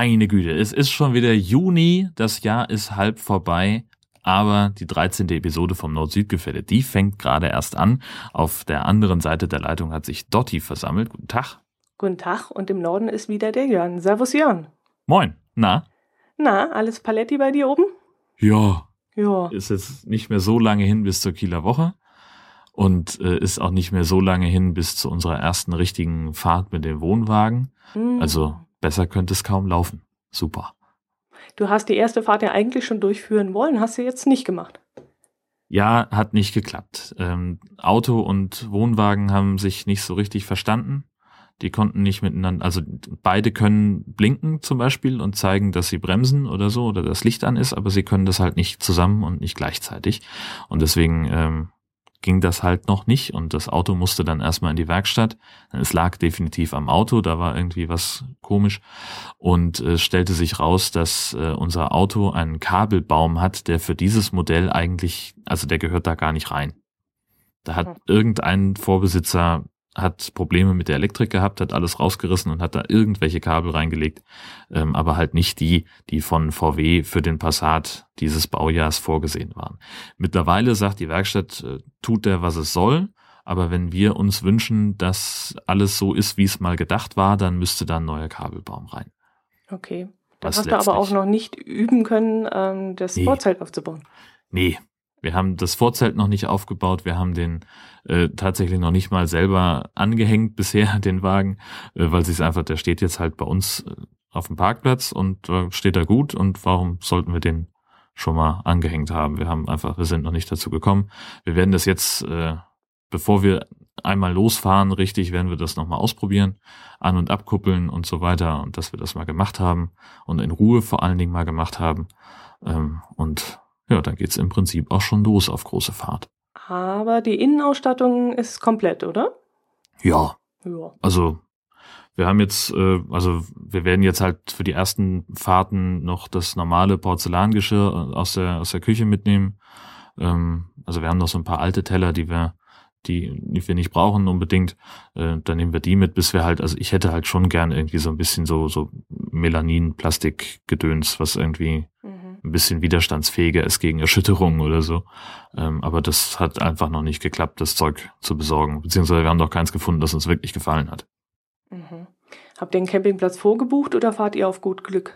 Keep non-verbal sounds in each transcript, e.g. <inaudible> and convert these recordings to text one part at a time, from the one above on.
Meine Güte, es ist schon wieder Juni, das Jahr ist halb vorbei, aber die 13. Episode vom Nord-Süd-Gefälle, die fängt gerade erst an. Auf der anderen Seite der Leitung hat sich Dotti versammelt. Guten Tag. Guten Tag und im Norden ist wieder der Jörn. Servus Jörn. Moin. Na? Na, alles Paletti bei dir oben? Ja. Ja. Ist jetzt nicht mehr so lange hin bis zur Kieler Woche und äh, ist auch nicht mehr so lange hin bis zu unserer ersten richtigen Fahrt mit dem Wohnwagen. Hm. Also besser könnte es kaum laufen. Super. Du hast die erste Fahrt ja eigentlich schon durchführen wollen, hast du jetzt nicht gemacht. Ja, hat nicht geklappt. Ähm, Auto und Wohnwagen haben sich nicht so richtig verstanden. Die konnten nicht miteinander, also beide können blinken zum Beispiel und zeigen, dass sie bremsen oder so oder das Licht an ist, aber sie können das halt nicht zusammen und nicht gleichzeitig. Und deswegen ähm, ging das halt noch nicht und das Auto musste dann erstmal in die Werkstatt. Es lag definitiv am Auto, da war irgendwie was komisch und es äh, stellte sich raus, dass äh, unser Auto einen Kabelbaum hat, der für dieses Modell eigentlich, also der gehört da gar nicht rein. Da hat Mhm. irgendein Vorbesitzer hat Probleme mit der Elektrik gehabt, hat alles rausgerissen und hat da irgendwelche Kabel reingelegt, ähm, aber halt nicht die, die von VW für den Passat dieses Baujahrs vorgesehen waren. Mittlerweile sagt die Werkstatt, äh, tut der, was es soll, aber wenn wir uns wünschen, dass alles so ist, wie es mal gedacht war, dann müsste da ein neuer Kabelbaum rein. Okay. Da hast du aber auch noch nicht üben können, ähm, das Nee. Vorzelt aufzubauen. Nee, wir haben das Vorzelt noch nicht aufgebaut, wir haben den äh, tatsächlich noch nicht mal selber angehängt bisher, <laughs> den Wagen, äh, weil sich einfach, der steht jetzt halt bei uns äh, auf dem Parkplatz und äh, steht da gut und warum sollten wir den schon mal angehängt haben? Wir haben einfach, wir sind noch nicht dazu gekommen. Wir werden das jetzt, äh, bevor wir einmal losfahren, richtig, werden wir das nochmal ausprobieren, an- und abkuppeln und so weiter und dass wir das mal gemacht haben und in Ruhe vor allen Dingen mal gemacht haben. Ähm, und ja, dann geht's im Prinzip auch schon los auf große Fahrt. Aber die Innenausstattung ist komplett, oder? Ja, Ja. also wir haben jetzt, äh, also wir werden jetzt halt für die ersten Fahrten noch das normale Porzellangeschirr aus der aus der Küche mitnehmen. Ähm, also wir haben noch so ein paar alte Teller, die wir die, die wir nicht brauchen unbedingt. Äh, dann nehmen wir die mit, bis wir halt, also ich hätte halt schon gern irgendwie so ein bisschen so so Melanin Plastikgedöns, was irgendwie Mhm. Ein bisschen widerstandsfähiger ist gegen Erschütterungen oder so. Ähm, aber das hat einfach noch nicht geklappt, das Zeug zu besorgen. Beziehungsweise wir haben noch keins gefunden, das uns wirklich gefallen hat. Mhm. Habt ihr den Campingplatz vorgebucht oder fahrt ihr auf gut Glück?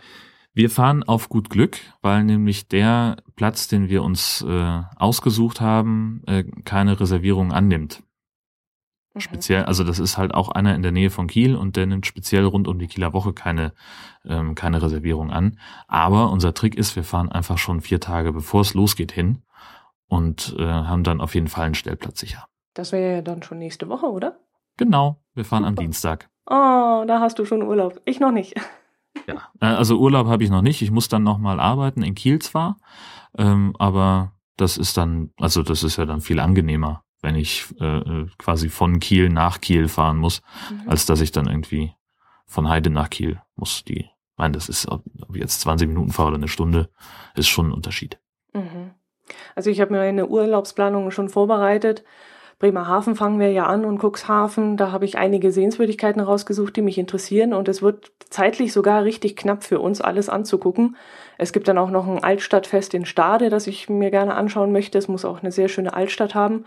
Wir fahren auf gut Glück, weil nämlich der Platz, den wir uns äh, ausgesucht haben, äh, keine Reservierung annimmt. Mhm. Speziell, also das ist halt auch einer in der Nähe von Kiel und der nimmt speziell rund um die Kieler Woche keine, ähm, keine Reservierung an. Aber unser Trick ist, wir fahren einfach schon vier Tage bevor es losgeht hin und äh, haben dann auf jeden Fall einen Stellplatz sicher. Das wäre ja dann schon nächste Woche, oder? Genau, wir fahren am Super. Dienstag. Oh, da hast du schon Urlaub. Ich noch nicht. <laughs> Ja. Äh, Also Urlaub habe ich noch nicht. Ich muss dann noch mal arbeiten in Kiel zwar, ähm, aber das ist dann, also das ist ja dann viel angenehmer, wenn ich äh, äh, quasi von Kiel nach Kiel fahren muss, Mhm. als dass ich dann irgendwie von Heide nach Kiel muss. Die, ich meine, das ist, ob ich jetzt 20 Minuten fahre oder eine Stunde, ist schon ein Unterschied. Mhm. Also ich habe mir eine Urlaubsplanung schon vorbereitet. Bremerhaven fangen wir ja an und Cuxhaven, da habe ich einige Sehenswürdigkeiten rausgesucht, die mich interessieren und es wird zeitlich sogar richtig knapp für uns alles anzugucken. Es gibt dann auch noch ein Altstadtfest in Stade, das ich mir gerne anschauen möchte. Es muss auch eine sehr schöne Altstadt haben.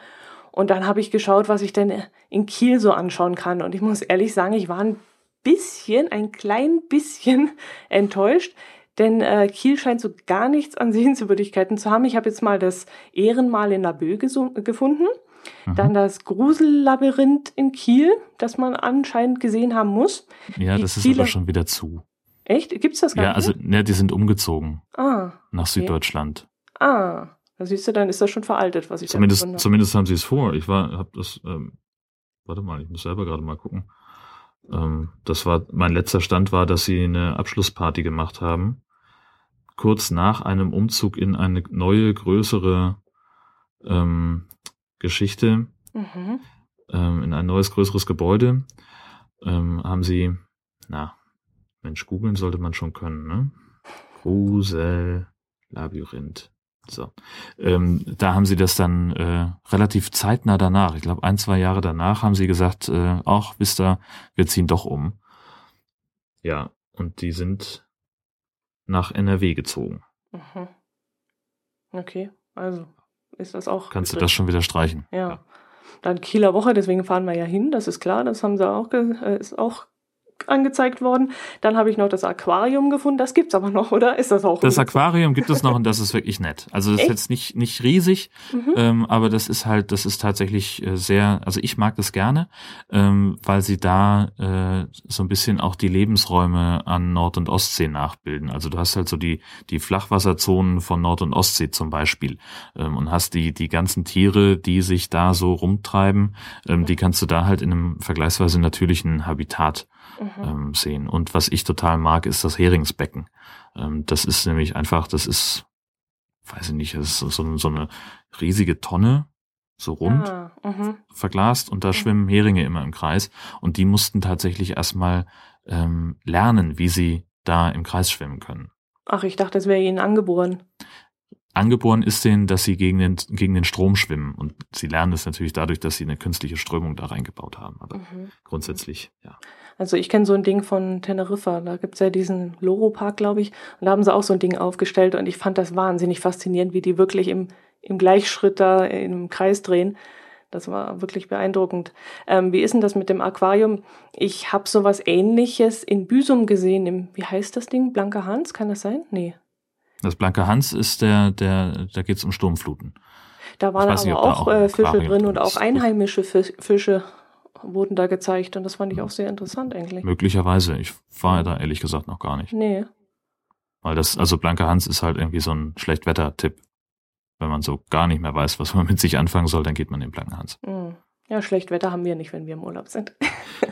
Und dann habe ich geschaut, was ich denn in Kiel so anschauen kann. Und ich muss ehrlich sagen, ich war ein bisschen, ein klein bisschen <laughs> enttäuscht. Denn äh, Kiel scheint so gar nichts an <laughs> Sehenswürdigkeiten zu haben. Ich habe jetzt mal das Ehrenmal in gesu- gefunden. Mhm. Dann das Grusellabyrinth in Kiel, das man anscheinend gesehen haben muss. ja, die das ist Kieler- aber schon wieder zu. Echt? Gibt's das gar Ja, nicht? also, ne, die sind umgezogen ah, nach Süddeutschland. ah. Da siehst du, dann ist das schon veraltet, was ich da Zumindest, gefunden habe. zumindest haben sie es vor. Ich war, hab das, ähm, warte mal, ich muss selber gerade mal gucken. Ähm, das war, mein letzter Stand war, dass sie eine Abschlussparty gemacht haben. Kurz nach einem Umzug in eine neue, größere ähm, Geschichte, Mhm. ähm, in ein neues, größeres Gebäude, ähm, haben sie, na, Mensch, googeln sollte man schon können, ne? <laughs> Grusel, Labyrinth. So. Ähm, da haben sie das dann äh, relativ zeitnah danach, ich glaube ein, zwei Jahre danach, haben sie gesagt, äh, ach, wisst ihr, wir ziehen doch um. Ja, und die sind nach NRW gezogen. Mhm. Okay, also ist das auch. Kannst du das schon wieder streichen? Ja. ja. Dann Kieler Woche, deswegen fahren wir ja hin, das ist klar, das haben sie auch, äh, ist auch angezeigt worden. Dann habe ich noch das Aquarium gefunden. Das gibt's aber noch, oder? Ist das auch? Das Aquarium gibt es noch und das ist wirklich nett. Also das Echt? ist jetzt nicht nicht riesig, mhm. ähm, aber das ist halt, das ist tatsächlich äh, sehr. Also ich mag das gerne, ähm, weil sie da äh, so ein bisschen auch die Lebensräume an Nord- und Ostsee nachbilden. Also du hast halt so die die Flachwasserzonen von Nord- und Ostsee zum Beispiel ähm, und hast die die ganzen Tiere, die sich da so rumtreiben, ähm, die kannst du da halt in einem vergleichsweise natürlichen Habitat mhm. ähm, sehen. Und was ich total mag, ist das Heringsbecken. Ähm, das ist nämlich einfach, das ist, weiß ich nicht, das ist so, so eine riesige Tonne, so rund, ah, mhm. verglast und da mhm. schwimmen Heringe immer im Kreis. Und die mussten tatsächlich erstmal ähm, lernen, wie sie da im Kreis schwimmen können. Ach, ich dachte, das wäre ihnen angeboren. Angeboren ist denen, dass sie gegen den, gegen den Strom schwimmen. Und sie lernen es natürlich dadurch, dass sie eine künstliche Strömung da reingebaut haben. Aber mhm. grundsätzlich, ja. Also ich kenne so ein Ding von Teneriffa, da gibt's ja diesen Loro-Park, glaube ich, und da haben sie auch so ein Ding aufgestellt und ich fand das wahnsinnig faszinierend, wie die wirklich im, im Gleichschritt da im Kreis drehen. Das war wirklich beeindruckend. Ähm, wie ist denn das mit dem Aquarium? Ich habe sowas ähnliches in Büsum gesehen, im, wie heißt das Ding? Blanker Hans, kann das sein? Nee. Das Blanke Hans ist der, der, da geht's um Sturmfluten. Da waren aber nicht, auch, auch äh, Fische drin und auch einheimische Fische wurden da gezeigt und das fand ich auch sehr interessant eigentlich. Möglicherweise. Ich war da ehrlich gesagt noch gar nicht. Nee. Weil das, also Blanke Hans ist halt irgendwie so ein Schlechtwetter-Tipp. Wenn man so gar nicht mehr weiß, was man <laughs> mit sich anfangen soll, dann geht man in Blanken Hans. Mhm. Ja, Schlechtwetter haben wir nicht, wenn wir im Urlaub sind.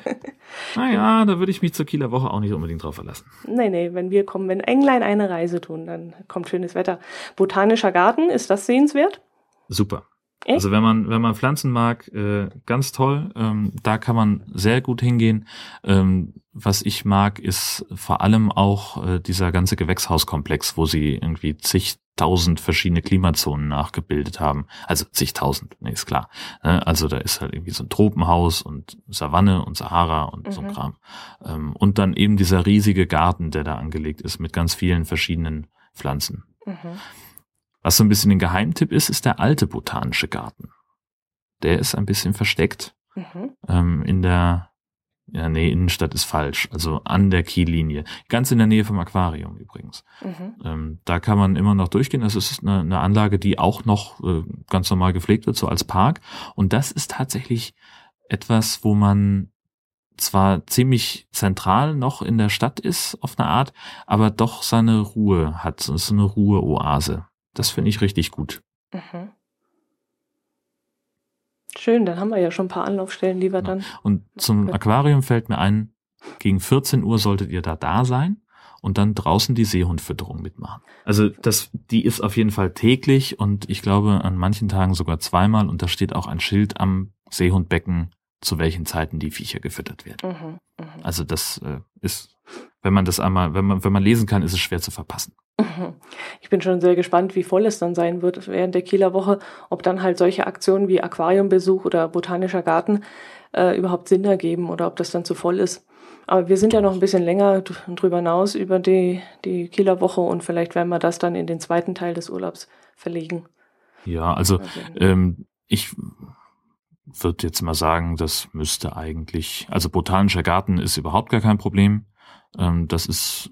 <laughs> naja, da würde ich mich zur Kieler Woche auch nicht unbedingt drauf verlassen. Nee, nee, wenn wir kommen, wenn Englein eine Reise tun, dann kommt schönes Wetter. Botanischer Garten, ist das sehenswert? Super. Echt? Also wenn man wenn man Pflanzen mag, äh, ganz toll. Ähm, da kann man sehr gut hingehen. Ähm, was ich mag, ist vor allem auch äh, dieser ganze Gewächshauskomplex, wo sie irgendwie zigtausend verschiedene Klimazonen nachgebildet haben. Also zigtausend, nee, ist klar. Ne? Also da ist halt irgendwie so ein Tropenhaus und Savanne und Sahara und mhm. so ein mhm. Kram. Ähm, und dann eben dieser riesige Garten, der da angelegt ist mit ganz vielen verschiedenen Pflanzen. Mhm. Was so ein bisschen ein Geheimtipp ist, ist der alte botanische Garten. Der ist ein bisschen versteckt. Mhm. Ähm, in der, ja, nee, Innenstadt ist falsch. Also an der Kiellinie. Ganz in der Nähe vom Aquarium übrigens. Mhm. Ähm, da kann man immer noch durchgehen. Das ist eine, eine Anlage, die auch noch äh, ganz normal gepflegt wird, so als Park. Und das ist tatsächlich etwas, wo man zwar ziemlich zentral noch in der Stadt ist, auf eine Art, aber doch seine Ruhe hat. So eine Ruheoase. Das finde ich richtig gut. Mhm. Schön, dann haben wir ja schon ein paar Anlaufstellen, die wir ja. dann. Und zum Aquarium fällt mir ein, gegen 14 Uhr solltet ihr da da sein und dann draußen die Seehundfütterung mitmachen. Also das, die ist auf jeden Fall täglich und ich glaube an manchen Tagen sogar zweimal und da steht auch ein Schild am Seehundbecken, zu welchen Zeiten die Viecher gefüttert werden. Mhm, mh. Also das äh, ist, wenn man das einmal, wenn man, wenn man lesen kann, ist es schwer zu verpassen. Ich bin schon sehr gespannt, wie voll es dann sein wird während der Kieler Woche, ob dann halt solche Aktionen wie Aquariumbesuch oder botanischer Garten äh, überhaupt Sinn ergeben oder ob das dann zu voll ist. Aber wir sind ja noch ein bisschen länger drüber hinaus über die, die Kieler Woche und vielleicht werden wir das dann in den zweiten Teil des Urlaubs verlegen. Ja, also ähm, ich würde jetzt mal sagen, das müsste eigentlich, also botanischer Garten ist überhaupt gar kein Problem. Ähm, das ist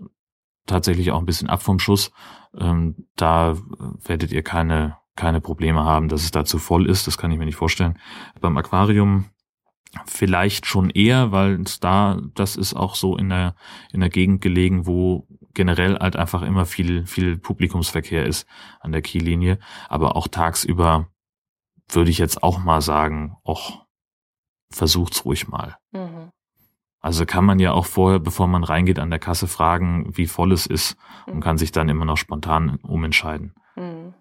tatsächlich auch ein bisschen ab vom Schuss. Ähm, da werdet ihr keine, keine Probleme haben, dass es da zu voll ist. Das kann ich mir nicht vorstellen. Beim Aquarium vielleicht schon eher, weil es da, das ist auch so in der, in der Gegend gelegen, wo generell halt einfach immer viel, viel Publikumsverkehr ist an der Kiellinie. Aber auch tagsüber würde ich jetzt auch mal sagen, och, versucht's ruhig mal. Mhm. Also kann man ja auch vorher, bevor man reingeht, an der Kasse fragen, wie voll es ist und mhm. kann sich dann immer noch spontan umentscheiden. Mhm.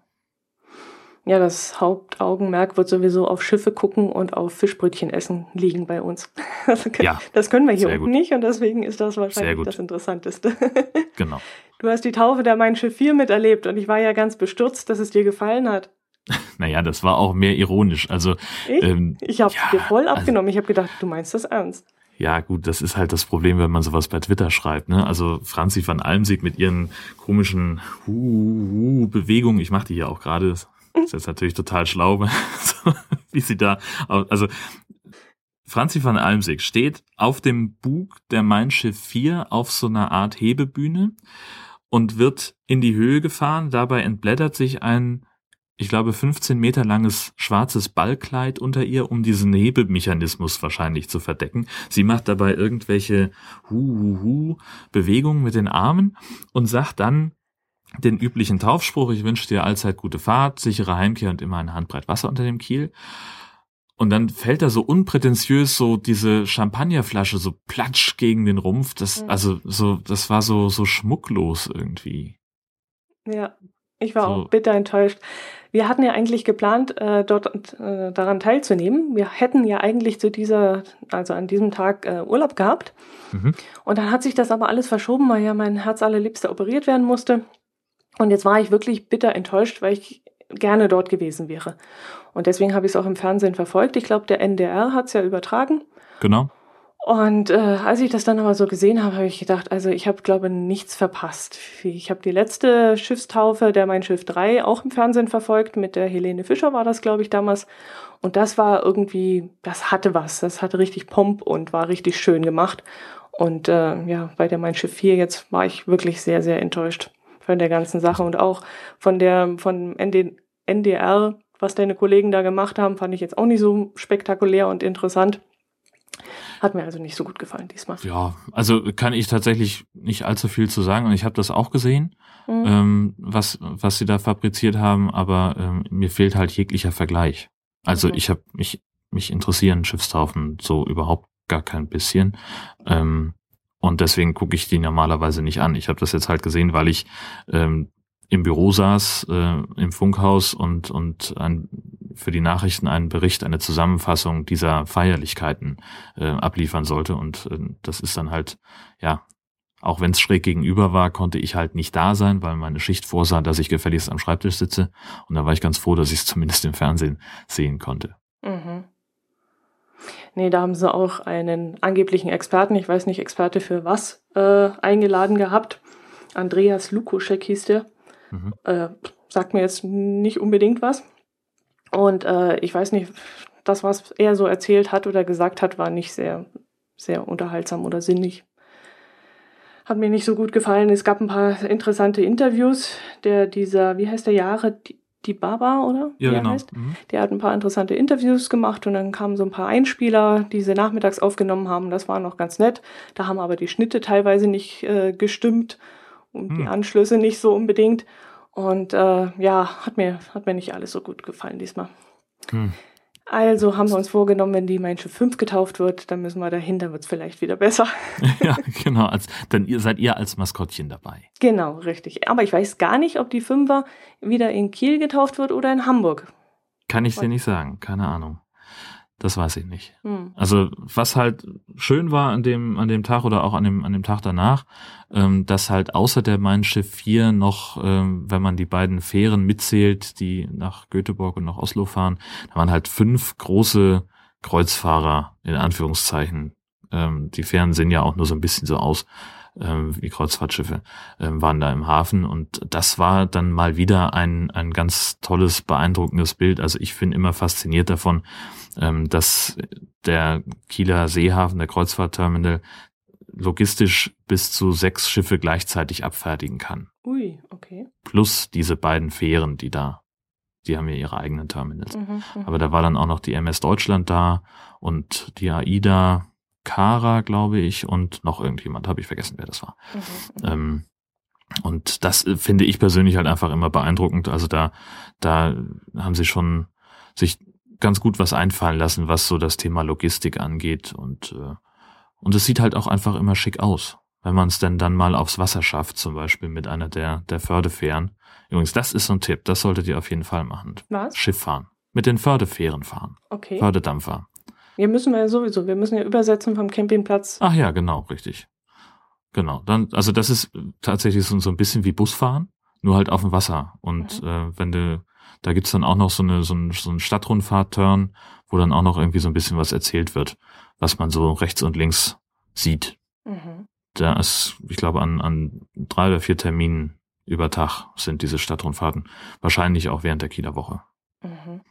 Ja, das Hauptaugenmerk wird sowieso auf Schiffe gucken und auf Fischbrötchen essen liegen bei uns. <laughs> Das, können, ja, das können wir hier unten nicht und deswegen ist das wahrscheinlich das Interessanteste. <laughs> Genau. Du hast die Taufe der Mein Schiff 4 miterlebt und ich war ja ganz bestürzt, dass es dir gefallen hat. <laughs> Naja, das war auch mehr ironisch. Also ich, ähm, ich habe ja, dir voll also abgenommen. Also, ich habe gedacht, du meinst das ernst. Ja, gut, das ist halt das Problem, wenn man sowas bei Twitter schreibt. Ne? Also Franzi van Almsieg mit ihren komischen Hu -Hu Bewegungen, ich mache die ja auch gerade, das ist jetzt natürlich total schlau, <laughs> wie sie da, also Franzi van Almsieg steht auf dem Bug der Mein Schiff 4 auf so einer Art Hebebühne und wird in die Höhe gefahren. Dabei entblättert sich ein ich glaube, 15 Meter langes schwarzes Ballkleid unter ihr, um diesen Hebemechanismus wahrscheinlich zu verdecken. Sie macht dabei irgendwelche Hu-Hu-Bewegungen mit den Armen und sagt dann den üblichen Taufspruch, ich wünsche dir allzeit gute Fahrt, sichere Heimkehr und immer eine Handbreit Wasser unter dem Kiel. Und dann fällt da so unprätentiös so diese Champagnerflasche so platsch gegen den Rumpf. Das, mhm. also so, das war so, so schmucklos irgendwie. Ja, ich war so. auch bitter enttäuscht. Wir hatten ja eigentlich geplant, äh, dort äh, daran teilzunehmen. Wir hätten ja eigentlich zu dieser, also an diesem Tag äh, Urlaub gehabt. Mhm. Und dann hat sich das aber alles verschoben, weil ja mein Herz allerliebster operiert werden musste. Und jetzt war ich wirklich bitter enttäuscht, weil ich gerne dort gewesen wäre. Und deswegen habe ich es auch im Fernsehen verfolgt. Ich glaube, der NDR hat es ja übertragen. Genau. Und äh, als ich das dann aber so gesehen habe, habe ich gedacht, also ich habe, glaube nichts verpasst. Ich habe die letzte Schiffstaufe, der Mein Schiff 3, auch im Fernsehen verfolgt. Mit der Helene Fischer war das, glaube ich, damals. Und das war irgendwie, das hatte was. Das hatte richtig Pomp und war richtig schön gemacht. Und äh, ja, bei der Mein Schiff 4 jetzt war ich wirklich sehr, sehr enttäuscht von der ganzen Sache und auch von der, von ND, NDR, was deine Kollegen da gemacht haben, fand ich jetzt auch nicht so spektakulär und interessant. Hat mir also nicht so gut gefallen diesmal. Ja, also kann ich tatsächlich nicht allzu viel zu sagen und ich habe das auch gesehen, mhm. ähm, was, was sie da fabriziert haben, aber ähm, mir fehlt halt jeglicher Vergleich. Also mhm. ich habe mich, mich interessieren Schiffstaufen so überhaupt gar kein bisschen. Ähm, und deswegen gucke ich die normalerweise nicht an. Ich habe das jetzt halt gesehen, weil ich ähm, im Büro saß, äh, im Funkhaus und, und ein, für die Nachrichten einen Bericht, eine Zusammenfassung dieser Feierlichkeiten äh, abliefern sollte. Und äh, das ist dann halt, ja, auch wenn es schräg gegenüber war, konnte ich halt nicht da sein, weil meine Schicht vorsah, dass ich gefälligst am Schreibtisch sitze. Und da war ich ganz froh, dass ich es zumindest im Fernsehen sehen konnte. Mhm. Nee, da haben sie auch einen angeblichen Experten, ich weiß nicht, Experte für was, äh, eingeladen gehabt. Andreas Lukoschek hieß der. Mhm. Äh, sagt mir jetzt nicht unbedingt was. Und äh, ich weiß nicht, das, was er so erzählt hat oder gesagt hat, war nicht sehr, sehr unterhaltsam oder sinnig. Hat mir nicht so gut gefallen. Es gab ein paar interessante Interviews. Der, dieser, wie heißt der Jahre, die, Baba, oder? Ja, genau. Mhm. Der hat ein paar interessante Interviews gemacht und dann kamen so ein paar Einspieler, die sie nachmittags aufgenommen haben. Das war noch ganz nett. Da haben aber die Schnitte teilweise nicht äh, gestimmt und hm. die Anschlüsse nicht so unbedingt. Und äh, ja, hat mir, hat mir nicht alles so gut gefallen diesmal. Hm. Also haben wir uns vorgenommen, wenn die Mein Schiff 5 getauft wird, dann müssen wir dahin, dann wird es vielleicht wieder besser. <laughs> ja, genau. Als, dann ihr, seid ihr als Maskottchen dabei. Genau, richtig. Aber ich weiß gar nicht, ob die Fünfer wieder in Kiel getauft wird oder in Hamburg. Kann ich dir nicht sagen, keine Ahnung. Das weiß ich nicht. Hm. Also was halt schön war an dem an dem Tag oder auch an dem an dem Tag danach, ähm, dass halt außer der Mein Schiff 4 noch, ähm, wenn man die beiden Fähren mitzählt, die nach Göteborg und nach Oslo fahren, da waren halt fünf große Kreuzfahrer in Anführungszeichen. Ähm, die Fähren sehen ja auch nur so ein bisschen so aus ähm, wie Kreuzfahrtschiffe, ähm, waren da im Hafen. Und das war dann mal wieder ein, ein ganz tolles, beeindruckendes Bild. Also ich bin immer fasziniert davon, ähm, dass der Kieler Seehafen, der Kreuzfahrtterminal, logistisch bis zu sechs Schiffe gleichzeitig abfertigen kann. Ui, okay. Plus diese beiden Fähren, die da, die haben ja ihre eigenen Terminals. Mhm, mhm. Aber da war dann auch noch die MS Deutschland da und die AIDA Kara, glaube ich, und noch irgendjemand, habe ich vergessen, wer das war. Mhm, mhm, ähm, und das finde ich persönlich halt einfach immer beeindruckend. Also da, da haben sie schon sich ganz gut was einfallen lassen, was so das Thema Logistik angeht. Und, äh, und es sieht halt auch einfach immer schick aus, wenn man es denn dann mal aufs Wasser schafft, zum Beispiel mit einer der, der Fördefähren. Übrigens, das ist so ein Tipp, das solltet ihr auf jeden Fall machen. Was? Schiff fahren. Mit den Fördefähren fahren. Okay. Fördedampfer. Wir müssen ja sowieso, wir müssen ja übersetzen vom Campingplatz. Ach ja, genau, richtig. Genau. Dann, also das ist tatsächlich so, so ein bisschen wie Busfahren, nur halt auf dem Wasser. Und mhm. äh, wenn du, da gibt's dann auch noch so eine so ein, so ein Stadtrundfahrt-Turn, wo dann auch noch irgendwie so ein bisschen was erzählt wird, was man so rechts und links sieht. Mhm. Da ist, ich glaube, an, an drei oder vier Terminen über Tag sind diese Stadtrundfahrten. Wahrscheinlich auch während der Kieler Woche. Mhm.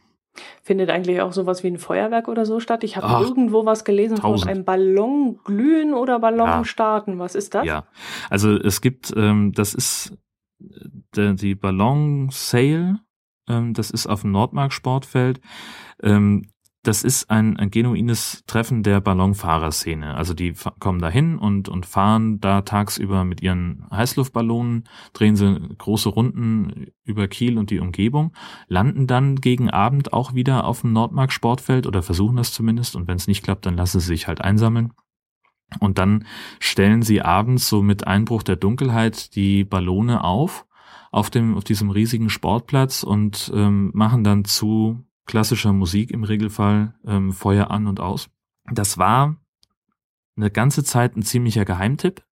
Findet eigentlich auch sowas wie ein Feuerwerk oder so statt? Ich habe irgendwo was gelesen tausend. von einem Ballon glühen oder Ballon Ja. starten. Was ist das? Ja, also es gibt, ähm, das ist äh, die Ballon Sail, ähm, das ist auf dem Nordmark Sportfeld. Ähm, das ist ein, ein genuines Treffen der Ballonfahrerszene. Also die kommen dahin und, und fahren da tagsüber mit ihren Heißluftballonen, drehen sie große Runden über Kiel und die Umgebung, landen dann gegen Abend auch wieder auf dem Nordmark Sportfeld oder versuchen das zumindest. Und wenn es nicht klappt, dann lassen sie sich halt einsammeln. Und dann stellen sie abends so mit Einbruch der Dunkelheit die Ballone auf auf dem auf diesem riesigen Sportplatz und ähm, machen dann zu klassischer Musik im Regelfall ähm, Feuer an und aus. Das war eine ganze Zeit ein ziemlicher Geheimtipp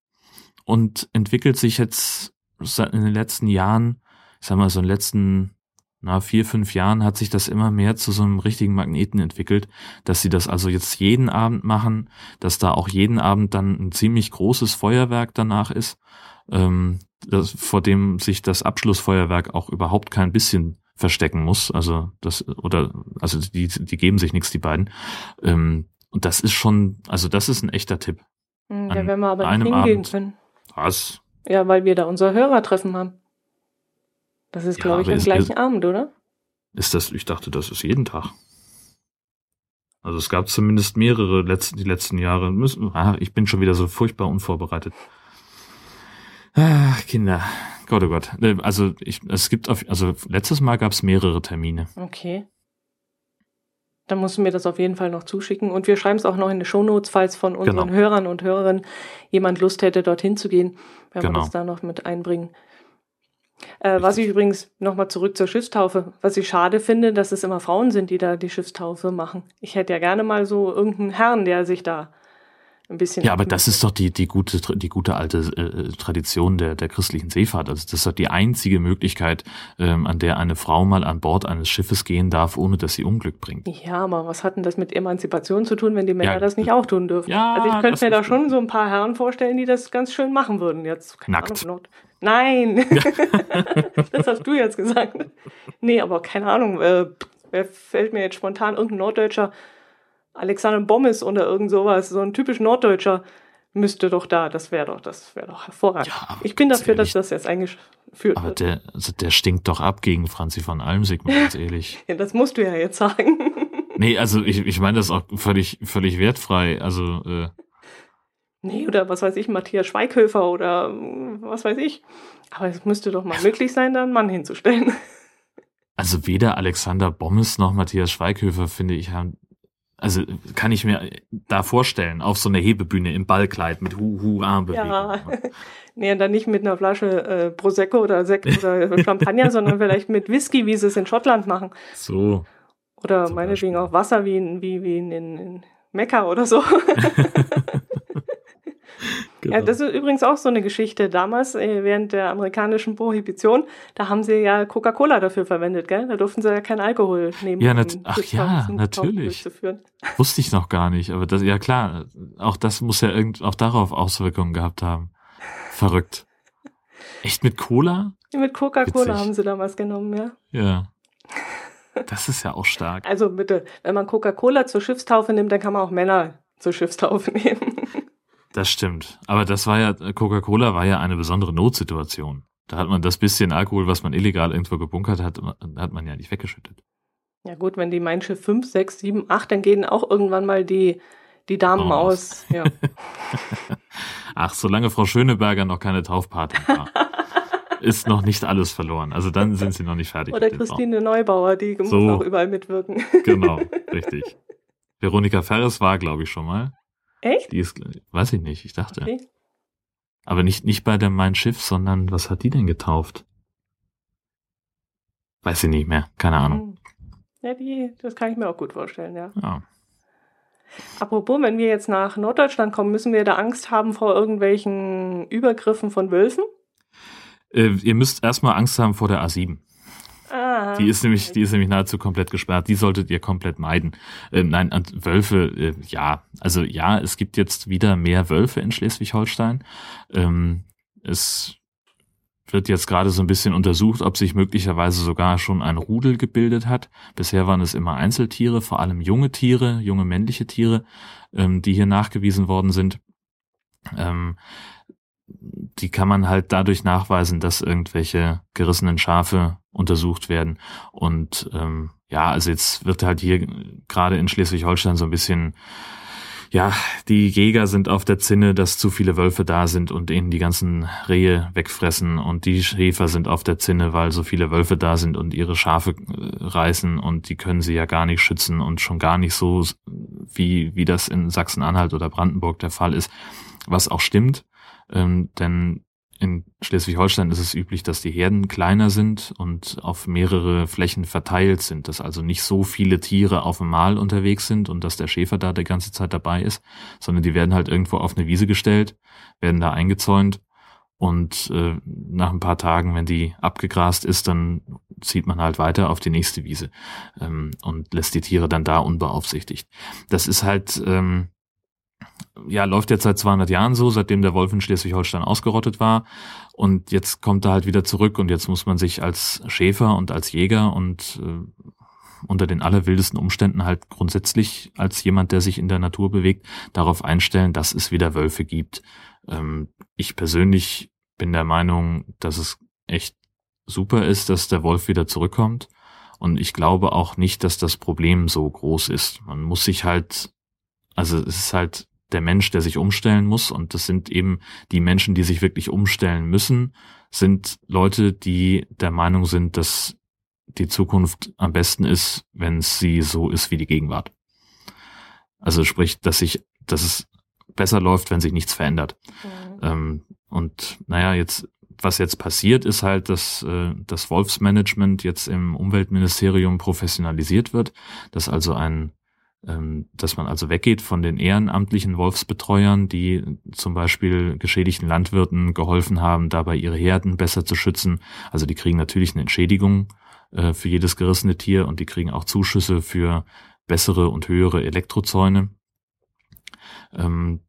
und entwickelt sich jetzt in den letzten Jahren, ich sag mal so in den letzten na, vier, fünf Jahren hat sich das immer mehr zu so einem richtigen Magneten entwickelt, dass sie das also jetzt jeden Abend machen, dass da auch jeden Abend dann ein ziemlich großes Feuerwerk danach ist, ähm, das, vor dem sich das Abschlussfeuerwerk auch überhaupt kein bisschen verstecken muss. Also das oder also die die geben sich nichts die beiden. Ähm, und das ist schon also das ist ein echter Tipp. Hm, Da An werden wir aber nicht hingehen Abend. können. Was? Ja, weil wir da unser Hörertreffen haben. Das ist, Ja, glaube ich, am gleichen ist- Abend, oder? Ist das? Ich dachte, das ist jeden Tag. Also es gab zumindest mehrere letzten, die letzten Jahre. Müssen, ah, ich bin schon wieder so furchtbar unvorbereitet. Ach, Kinder. Gott, oh Gott. Äh, Also ich, es gibt auf, also letztes Mal gab es mehrere Termine. Okay. Dann musst du mir das auf jeden Fall noch zuschicken. Und wir schreiben es auch noch in die Shownotes, falls von unseren Genau. Hörern und Hörerinnen jemand Lust hätte, dorthin zu gehen. Werden wir Genau. das da noch mit einbringen. Äh, was ich übrigens nochmal zurück zur Schiffstaufe, was ich schade finde, dass es immer Frauen sind, die da die Schiffstaufe machen. Ich hätte ja gerne mal so irgendeinen Herrn, der sich da ein bisschen. Ja, aber das ist doch die, die gute, die gute alte äh, Tradition der, der christlichen Seefahrt. Also das ist doch die einzige Möglichkeit, ähm, an der eine Frau mal an Bord eines Schiffes gehen darf, ohne dass sie Unglück bringt. Ja, aber was hat denn das mit Emanzipation zu tun, wenn die Männer Ja, das nicht auch tun dürfen? ja, also ich könnte mir da schon so ein paar Herren vorstellen, die das ganz schön machen würden. Jetzt keine Nackt. Ahnung, Nein, <laughs> das hast du jetzt gesagt. Nee, aber keine Ahnung. Äh, wer fällt mir jetzt spontan irgendein Norddeutscher Alexander Bommes oder irgend sowas, so ein typisch Norddeutscher müsste doch da. Das wäre doch, das wäre doch hervorragend. Ja, ich bin dafür, ehrlich, dass das jetzt eingeführt Aber wird. der, also der stinkt doch ab gegen Franzi von Almsig, mal ganz <laughs> ehrlich. Ja, das musst du ja jetzt sagen. <laughs> Nee, also ich, ich meine das auch völlig, völlig wertfrei. Also, äh, Nee, oder was weiß ich, Matthias Schweighöfer oder mm, was weiß ich. Aber es müsste doch mal möglich sein, da einen Mann hinzustellen. <laughs> also weder Alexander Bommes noch Matthias Schweighöfer, finde ich, haben, also kann ich mir da vorstellen, auf so einer Hebebühne im Ballkleid mit Hu-Hu-Armbewegung. Ja. <laughs> Nee, und dann nicht mit einer Flasche äh, Prosecco oder Sekt <laughs> oder Champagner, sondern vielleicht mit Whisky, wie sie es in Schottland machen. So. Oder meinetwegen Beispiel. auch Wasser wie in, wie, wie in, in, in Mekka oder so. <laughs> Genau. Ja, das ist übrigens auch so eine Geschichte. Damals, äh, während der amerikanischen Prohibition, da haben sie ja Coca-Cola dafür verwendet, gell? Da durften sie ja keinen Alkohol nehmen. Ja, um nat- ach ja, natürlich. <laughs> Wusste ich noch gar nicht, aber das, ja klar, auch das muss ja irgend, auch darauf Auswirkungen gehabt haben. Verrückt. Echt mit Cola? Mit Coca-Cola haben sie damals genommen, ja. Ja. <laughs> Das ist ja auch stark. Also bitte, wenn man Coca-Cola zur Schiffstaufe nimmt, dann kann man auch Männer zur Schiffstaufe <laughs> nehmen. Das stimmt. Aber das war ja, Coca-Cola war ja eine besondere Notsituation. Da hat man das bisschen Alkohol, was man illegal irgendwo gebunkert hat, hat man ja nicht weggeschüttet. Ja gut, wenn die Mein Schiff 5, 6, 7, 8, dann gehen auch irgendwann mal die, die Damen Oh. aus. Ja. <laughs> Ach, solange Frau Schöneberger noch keine Taufpatin war, ist noch nicht alles verloren. Also dann sind sie noch nicht fertig. Oder. Christine Neubauer, die muss So. auch überall mitwirken. Genau, <laughs> richtig. Veronika Ferres war, glaube ich, schon mal. Echt? Die ist, weiß ich nicht, ich dachte. Okay. Aber nicht, nicht bei der Mein Schiff, sondern was hat die denn getauft? Weiß ich nicht mehr, keine Ahnung. Hm. Ja, die, das kann ich mir auch gut vorstellen, ja. Ja. Apropos, wenn wir jetzt nach Norddeutschland kommen, müssen wir da Angst haben vor irgendwelchen Übergriffen von Wölfen? Äh, ihr müsst erstmal Angst haben vor der A7. Ah. Die ist nämlich, die ist nämlich nahezu komplett gesperrt. Die solltet ihr komplett meiden. Äh, nein, Wölfe, äh, ja. Also ja, es gibt jetzt wieder mehr Wölfe in Schleswig-Holstein. Ähm, es wird jetzt gerade so ein bisschen untersucht, ob sich möglicherweise sogar schon ein Rudel gebildet hat. Bisher waren es immer Einzeltiere, vor allem junge Tiere, junge männliche Tiere, ähm, die hier nachgewiesen worden sind. Ähm, die kann man halt dadurch nachweisen, dass irgendwelche gerissenen Schafe untersucht werden. Und ähm, ja, also jetzt wird halt hier gerade in Schleswig-Holstein so ein bisschen ja, die Jäger sind auf der Zinne, dass zu viele Wölfe da sind und ihnen die ganzen Rehe wegfressen. Und die Schäfer sind auf der Zinne, weil so viele Wölfe da sind und ihre Schafe äh, reißen. Und die können sie ja gar nicht schützen und schon gar nicht so, wie, wie das in Sachsen-Anhalt oder Brandenburg der Fall ist, was auch stimmt, ähm, denn in Schleswig-Holstein ist es üblich, dass die Herden kleiner sind und auf mehrere Flächen verteilt sind, dass also nicht so viele Tiere auf dem Mal unterwegs sind und dass der Schäfer da die ganze Zeit dabei ist, sondern die werden halt irgendwo auf eine Wiese gestellt, werden da eingezäunt und äh, nach ein paar Tagen, wenn die abgegrast ist, dann zieht man halt weiter auf die nächste Wiese ähm, und lässt die Tiere dann da unbeaufsichtigt. Das ist halt ähm, ja, läuft jetzt seit 200 Jahren so, seitdem der Wolf in Schleswig-Holstein ausgerottet war. Und jetzt kommt er halt wieder zurück und jetzt muss man sich als Schäfer und als Jäger und äh, unter den allerwildesten Umständen halt grundsätzlich als jemand, der sich in der Natur bewegt, darauf einstellen, dass es wieder Wölfe gibt. Ähm, ich persönlich bin der Meinung, dass es echt super ist, dass der Wolf wieder zurückkommt. Und ich glaube auch nicht, dass das Problem so groß ist. Man muss sich halt, also es ist halt der Mensch, der sich umstellen muss. Und das sind eben die Menschen, die sich wirklich umstellen müssen, sind Leute, die der Meinung sind, dass die Zukunft am besten ist, wenn sie so ist wie die Gegenwart. Also sprich, dass sich, dass es besser läuft, wenn sich nichts verändert. Mhm. Ähm, und naja, jetzt, was jetzt passiert, ist halt, dass äh, das Wolfsmanagement jetzt im Umweltministerium professionalisiert wird, dass also ein dass man also weggeht von den ehrenamtlichen Wolfsbetreuern, die zum Beispiel geschädigten Landwirten geholfen haben, dabei ihre Herden besser zu schützen. Also die kriegen natürlich eine Entschädigung äh, für jedes gerissene Tier und die kriegen auch Zuschüsse für bessere und höhere Elektrozäune. Ähm,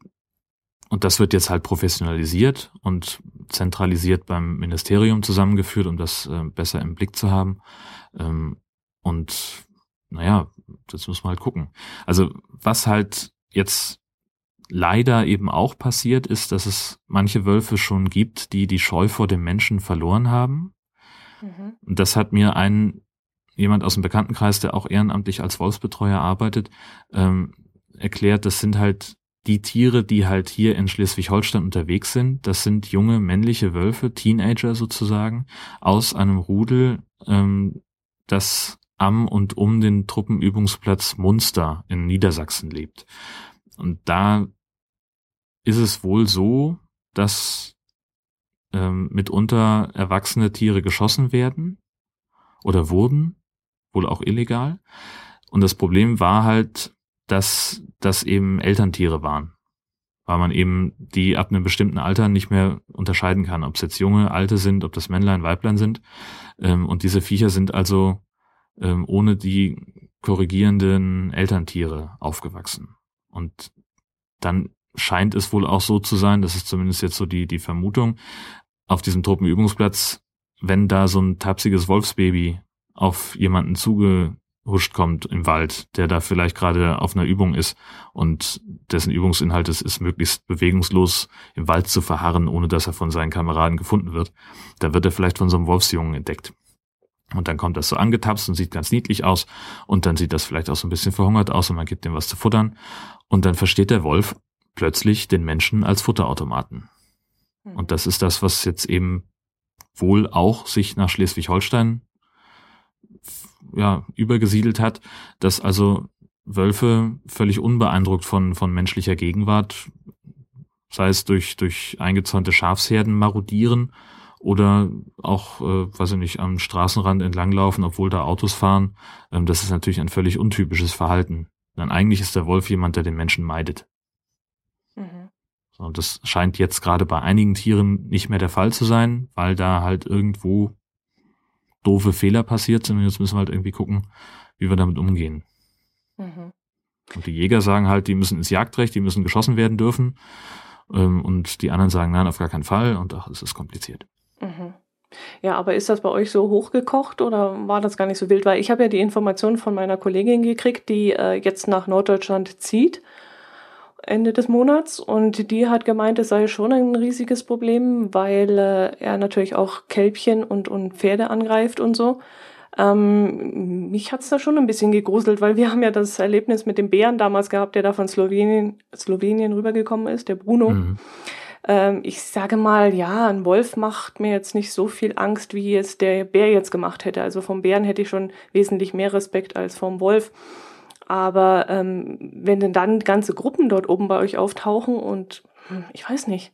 und das wird jetzt halt professionalisiert und zentralisiert beim Ministerium zusammengeführt, um das äh, besser im Blick zu haben. Ähm, und naja, das muss man halt gucken. Also was halt jetzt leider eben auch passiert ist, dass es manche Wölfe schon gibt, die die Scheu vor dem Menschen verloren haben. Mhm. Und das hat mir ein jemand aus dem Bekanntenkreis, der auch ehrenamtlich als Wolfsbetreuer arbeitet, ähm, erklärt, das sind halt die Tiere, die halt hier in Schleswig-Holstein unterwegs sind. Das sind junge männliche Wölfe, Teenager sozusagen, aus einem Rudel, ähm, das am und um den Truppenübungsplatz Munster in Niedersachsen lebt. Und da ist es wohl so, dass ähm, mitunter erwachsene Tiere geschossen werden oder wurden, wohl auch illegal. Und das Problem war halt, dass das eben Elterntiere waren, weil man eben die ab einem bestimmten Alter nicht mehr unterscheiden kann, ob es jetzt junge, alte sind, ob das Männlein, Weiblein sind. Ähm, und diese Viecher sind also ähm, ohne die korrigierenden Elterntiere aufgewachsen. Und dann scheint es wohl auch so zu sein, das ist zumindest jetzt so die, die Vermutung, auf diesem Truppenübungsplatz, wenn da so ein tapsiges Wolfsbaby auf jemanden zugehuscht kommt im Wald, der da vielleicht gerade auf einer Übung ist und dessen Übungsinhalt ist, ist möglichst bewegungslos im Wald zu verharren, ohne dass er von seinen Kameraden gefunden wird, da wird er vielleicht von so einem Wolfsjungen entdeckt. Und dann kommt das so angetapst und sieht ganz niedlich aus. Und dann sieht das vielleicht auch so ein bisschen verhungert aus und man gibt ihm was zu futtern. Und dann versteht der Wolf plötzlich den Menschen als Futterautomaten. Hm. Und das ist das, was jetzt eben wohl auch sich nach Schleswig-Holstein ja, übergesiedelt hat, dass also Wölfe völlig unbeeindruckt von, von menschlicher Gegenwart, sei es durch, durch eingezäunte Schafsherden marodieren oder auch, äh, weiß ich nicht, am Straßenrand entlanglaufen, obwohl da Autos fahren. Ähm, das ist natürlich ein völlig untypisches Verhalten. Denn eigentlich ist der Wolf jemand, der den Menschen meidet. Mhm. Und das scheint jetzt gerade bei einigen Tieren nicht mehr der Fall zu sein, weil da halt irgendwo doofe Fehler passiert sind. Und jetzt müssen wir halt irgendwie gucken, wie wir damit umgehen. Mhm. Und die Jäger sagen halt, die müssen ins Jagdrecht, die müssen geschossen werden dürfen. Ähm, und die anderen sagen, nein, auf gar keinen Fall. Und ach, es ist kompliziert. Mhm. Ja, aber ist das bei euch so hochgekocht oder war das gar nicht so wild? Weil ich habe ja die Information von meiner Kollegin gekriegt, die äh, jetzt nach Norddeutschland zieht Ende des Monats und die hat gemeint, es sei schon ein riesiges Problem, weil äh, er natürlich auch Kälbchen und, und Pferde angreift und so. Ähm, mich hat's da schon ein bisschen gegruselt, weil wir haben ja das Erlebnis mit dem Bären damals gehabt, der da von Slowenien, Slowenien rübergekommen ist, der Bruno. Mhm. Ähm, ich sage mal, ja, ein Wolf macht mir jetzt nicht so viel Angst, wie es der Bär jetzt gemacht hätte. Also vom Bären hätte ich schon wesentlich mehr Respekt als vom Wolf. Aber ähm, wenn denn dann ganze Gruppen dort oben bei euch auftauchen und hm, ich weiß nicht.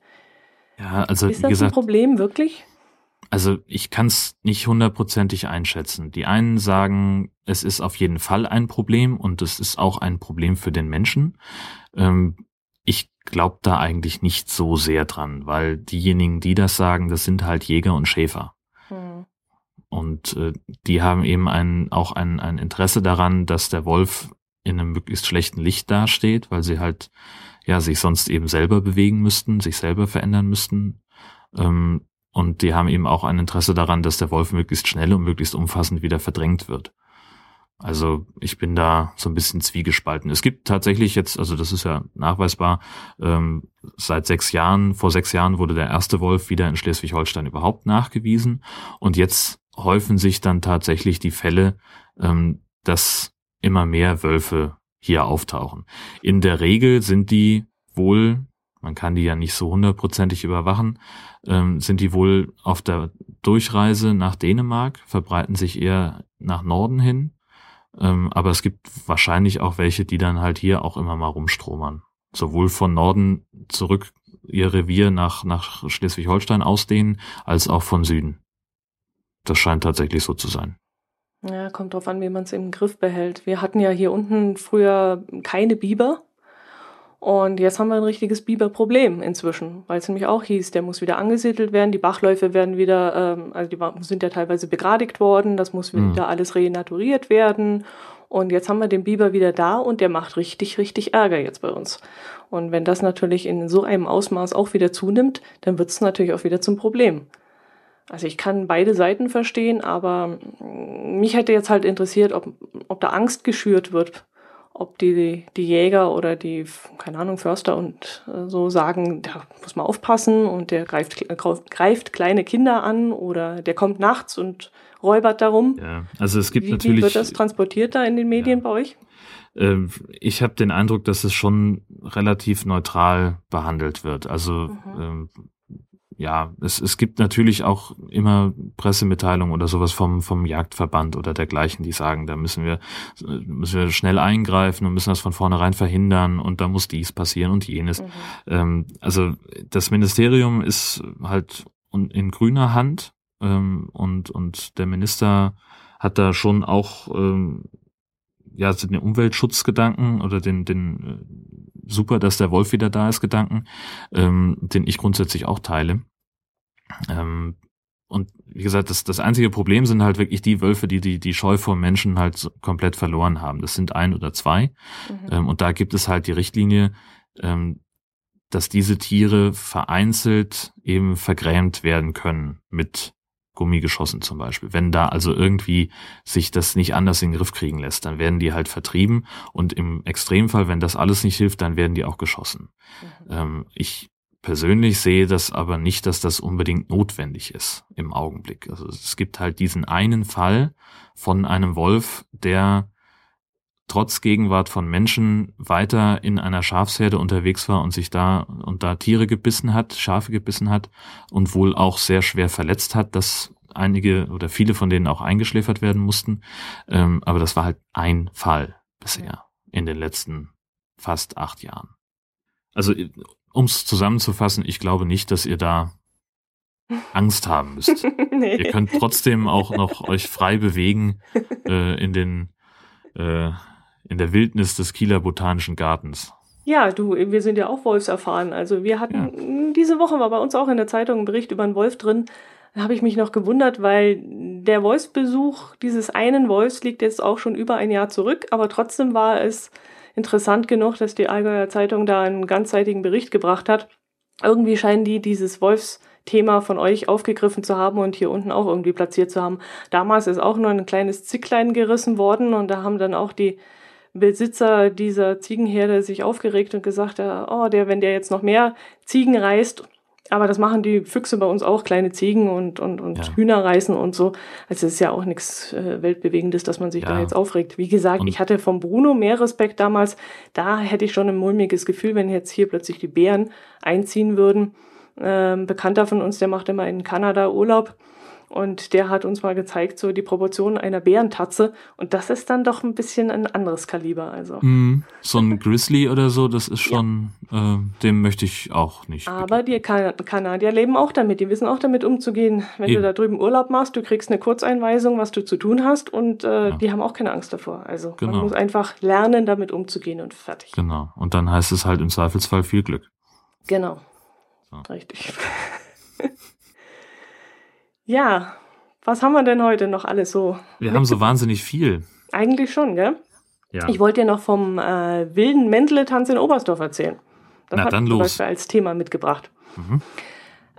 Ja, also ist das gesagt, ein Problem wirklich? Also ich kann es nicht hundertprozentig einschätzen. Die einen sagen, es ist auf jeden Fall ein Problem und es ist auch ein Problem für den Menschen. Ähm, ich glaube da eigentlich nicht so sehr dran, weil diejenigen, die das sagen, das sind halt Jäger und Schäfer. Hm. Und äh, die haben eben ein, auch ein, ein Interesse daran, dass der Wolf in einem möglichst schlechten Licht dasteht, weil sie halt ja sich sonst eben selber bewegen müssten, sich selber verändern müssten. Ähm, und die haben eben auch ein Interesse daran, dass der Wolf möglichst schnell und möglichst umfassend wieder verdrängt wird. Also ich bin da so ein bisschen zwiegespalten. Es gibt tatsächlich jetzt, also das ist ja nachweisbar, ähm, seit sechs Jahren, vor sechs Jahren wurde der erste Wolf wieder in Schleswig-Holstein überhaupt nachgewiesen. Und jetzt häufen sich dann tatsächlich die Fälle, ähm, dass immer mehr Wölfe hier auftauchen. In der Regel sind die wohl, man kann die ja nicht so hundertprozentig überwachen, ähm, sind die wohl auf der Durchreise nach Dänemark, verbreiten sich eher nach Norden hin. Ähm, aber es gibt wahrscheinlich auch welche, die dann halt hier auch immer mal rumstromern. Sowohl von Norden zurück ihr Revier nach, nach Schleswig-Holstein ausdehnen, als auch von Süden. Das scheint tatsächlich so zu sein. Ja, kommt drauf an, wie man es im Griff behält. Wir hatten ja hier unten früher keine Biber. Und jetzt haben wir ein richtiges Biberproblem inzwischen, weil es nämlich auch hieß, der muss wieder angesiedelt werden, die Bachläufe werden wieder, ähm, also die sind ja teilweise begradigt worden, das muss mhm. wieder mhm. alles renaturiert werden. Und jetzt haben wir den Biber wieder da und der macht richtig, richtig Ärger jetzt bei uns. Und wenn das natürlich in so einem Ausmaß auch wieder zunimmt, dann wird es natürlich auch wieder zum Problem. Also ich kann beide Seiten verstehen, aber mich hätte jetzt halt interessiert, ob, ob da Angst geschürt wird, ob die, die Jäger oder die, keine Ahnung, Förster und äh, so sagen, da muss man aufpassen und der greift, greift kleine Kinder an oder der kommt nachts und räubert darum. Ja, also es gibt wie, natürlich. Wie wird das transportiert da in den Medien ja. bei euch? Ähm, ich habe den Eindruck, dass es schon relativ neutral behandelt wird. Also mhm. Ja, es, es gibt natürlich auch immer Pressemitteilungen oder sowas vom, vom Jagdverband oder dergleichen, die sagen, da müssen wir, müssen wir schnell eingreifen und müssen das von vornherein verhindern und da muss dies passieren und jenes. Mhm. Ähm, also das Ministerium ist halt in grüner Hand ähm, und, und der Minister hat da schon auch ähm, ja, den Umweltschutzgedanken oder den, den äh, super, dass der Wolf wieder da ist, Gedanken, ähm, den ich grundsätzlich auch teile. Ähm, und wie gesagt, das, das einzige Problem sind halt wirklich die Wölfe, die die, die Scheu vor Menschen halt komplett verloren haben. Das sind ein oder zwei. Mhm. Ähm, und da gibt es halt die Richtlinie, ähm, dass diese Tiere vereinzelt eben vergrämt werden können mit Gummigeschossen zum Beispiel. Wenn da also irgendwie sich das nicht anders in den Griff kriegen lässt, dann werden die halt vertrieben und im Extremfall, wenn das alles nicht hilft, dann werden die auch geschossen. Mhm. Ähm, ich persönlich sehe das aber nicht, dass das unbedingt notwendig ist im Augenblick. Also es gibt halt diesen einen Fall von einem Wolf, der trotz Gegenwart von Menschen weiter in einer Schafsherde unterwegs war und sich da und da Tiere gebissen hat, Schafe gebissen hat und wohl auch sehr schwer verletzt hat, dass einige oder viele von denen auch eingeschläfert werden mussten. Ähm, aber das war halt ein Fall bisher in den letzten fast acht Jahren. Also um es zusammenzufassen, ich glaube nicht, dass ihr da <laughs> Angst haben müsst. <laughs> nee. Ihr könnt trotzdem auch noch euch frei bewegen <laughs> äh, in den äh, in der Wildnis des Kieler Botanischen Gartens. Ja, du, wir sind ja auch wolfserfahren. Also wir hatten ja. diese Woche war bei uns auch in der Zeitung ein Bericht über einen Wolf drin. Da habe ich mich noch gewundert, weil der Wolfsbesuch dieses einen Wolfs liegt jetzt auch schon über ein Jahr zurück, aber trotzdem war es interessant genug, dass die Allgäuer Zeitung da einen ganzseitigen Bericht gebracht hat. Irgendwie scheinen die dieses Wolfsthema von euch aufgegriffen zu haben und hier unten auch irgendwie platziert zu haben. Damals ist auch nur ein kleines Zicklein gerissen worden und da haben dann auch die Besitzer dieser Ziegenherde sich aufgeregt und gesagt, oh, der, wenn der jetzt noch mehr Ziegen reißt, aber das machen die Füchse bei uns auch, kleine Ziegen und, und, und ja. Hühner reißen und so. Also es ist ja auch nichts äh, Weltbewegendes, dass man sich ja. da jetzt aufregt. Wie gesagt, und ich hatte vom Bruno mehr Respekt damals. Da hätte ich schon ein mulmiges Gefühl, wenn jetzt hier plötzlich die Bären einziehen würden. Ähm, Bekannter von uns, der macht immer in Kanada Urlaub und der hat uns mal gezeigt, so die Proportionen einer Bärentatze. Und das ist dann doch ein bisschen ein anderes Kaliber. Also. Mm, so ein Grizzly oder so, das ist schon, ja. äh, dem möchte ich auch nicht. Aber die kan Kanadier leben auch damit. Die wissen auch damit umzugehen. Wenn Eben. du da drüben Urlaub machst, du kriegst eine Kurzeinweisung, was du zu tun hast. Und äh, ja. die haben auch keine Angst davor. Also genau. man muss einfach lernen, damit umzugehen und fertig. Genau. Und dann heißt es halt im Zweifelsfall viel Glück. Genau. So. Richtig. <laughs> Ja, was haben wir denn heute noch alles so? Wir haben so wahnsinnig viel. Eigentlich schon, gell? Ja. Ich wollte dir noch vom äh, wilden Mendele-Tanz in Oberstdorf erzählen. Das Na, dann los. als Thema mitgebracht. Mhm.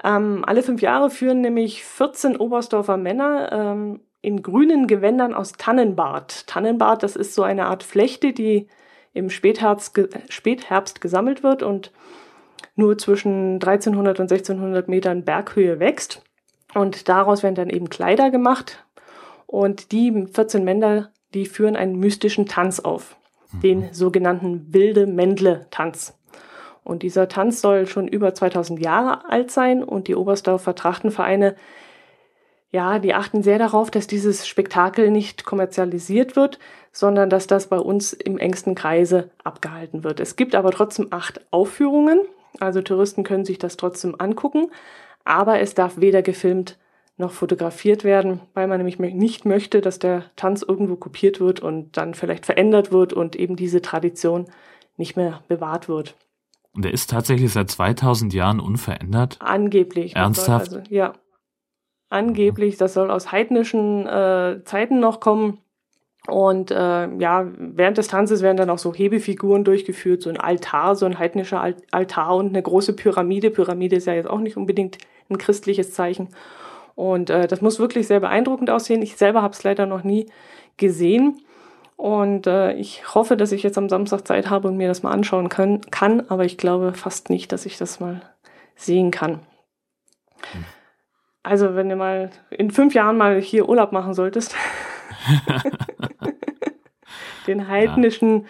Ähm, alle fünf Jahre führen nämlich 14 Oberstdorfer Männer ähm, in grünen Gewändern aus Tannenbart. Tannenbart, das ist so eine Art Flechte, die im Spätherbst, ge Spätherbst gesammelt wird und nur zwischen 1300 und 1600 Metern Berghöhe wächst. Und daraus werden dann eben Kleider gemacht. Und die 14 Männer, die führen einen mystischen Tanz auf. Mhm. Den sogenannten Wilde Mändle-Tanz. Und dieser Tanz soll schon über 2000 Jahre alt sein und die Oberstdorfer Trachtenvereine, ja, die achten sehr darauf, dass dieses Spektakel nicht kommerzialisiert wird, sondern dass das bei uns im engsten Kreise abgehalten wird. Es gibt aber trotzdem acht Aufführungen, also Touristen können sich das trotzdem angucken aber es darf weder gefilmt noch fotografiert werden, weil man nämlich nicht möchte, dass der Tanz irgendwo kopiert wird und dann vielleicht verändert wird und eben diese Tradition nicht mehr bewahrt wird. Und der ist tatsächlich seit 2000 Jahren unverändert? Angeblich. Ernsthaft? Also, ja. Angeblich, das soll aus heidnischen äh, Zeiten noch kommen. Und äh, ja, während des Tanzes werden dann auch so Hebefiguren durchgeführt, so ein Altar, so ein heidnischer Altar und eine große Pyramide. Pyramide ist ja jetzt auch nicht unbedingt ein christliches Zeichen. Und äh, das muss wirklich sehr beeindruckend aussehen. Ich selber habe es leider noch nie gesehen. Und äh, ich hoffe, dass ich jetzt am Samstag Zeit habe und mir das mal anschauen können, kann, aber ich glaube fast nicht, dass ich das mal sehen kann. Hm. Also, wenn du mal in fünf Jahren mal hier Urlaub machen solltest, <laughs> den heidnischen ja.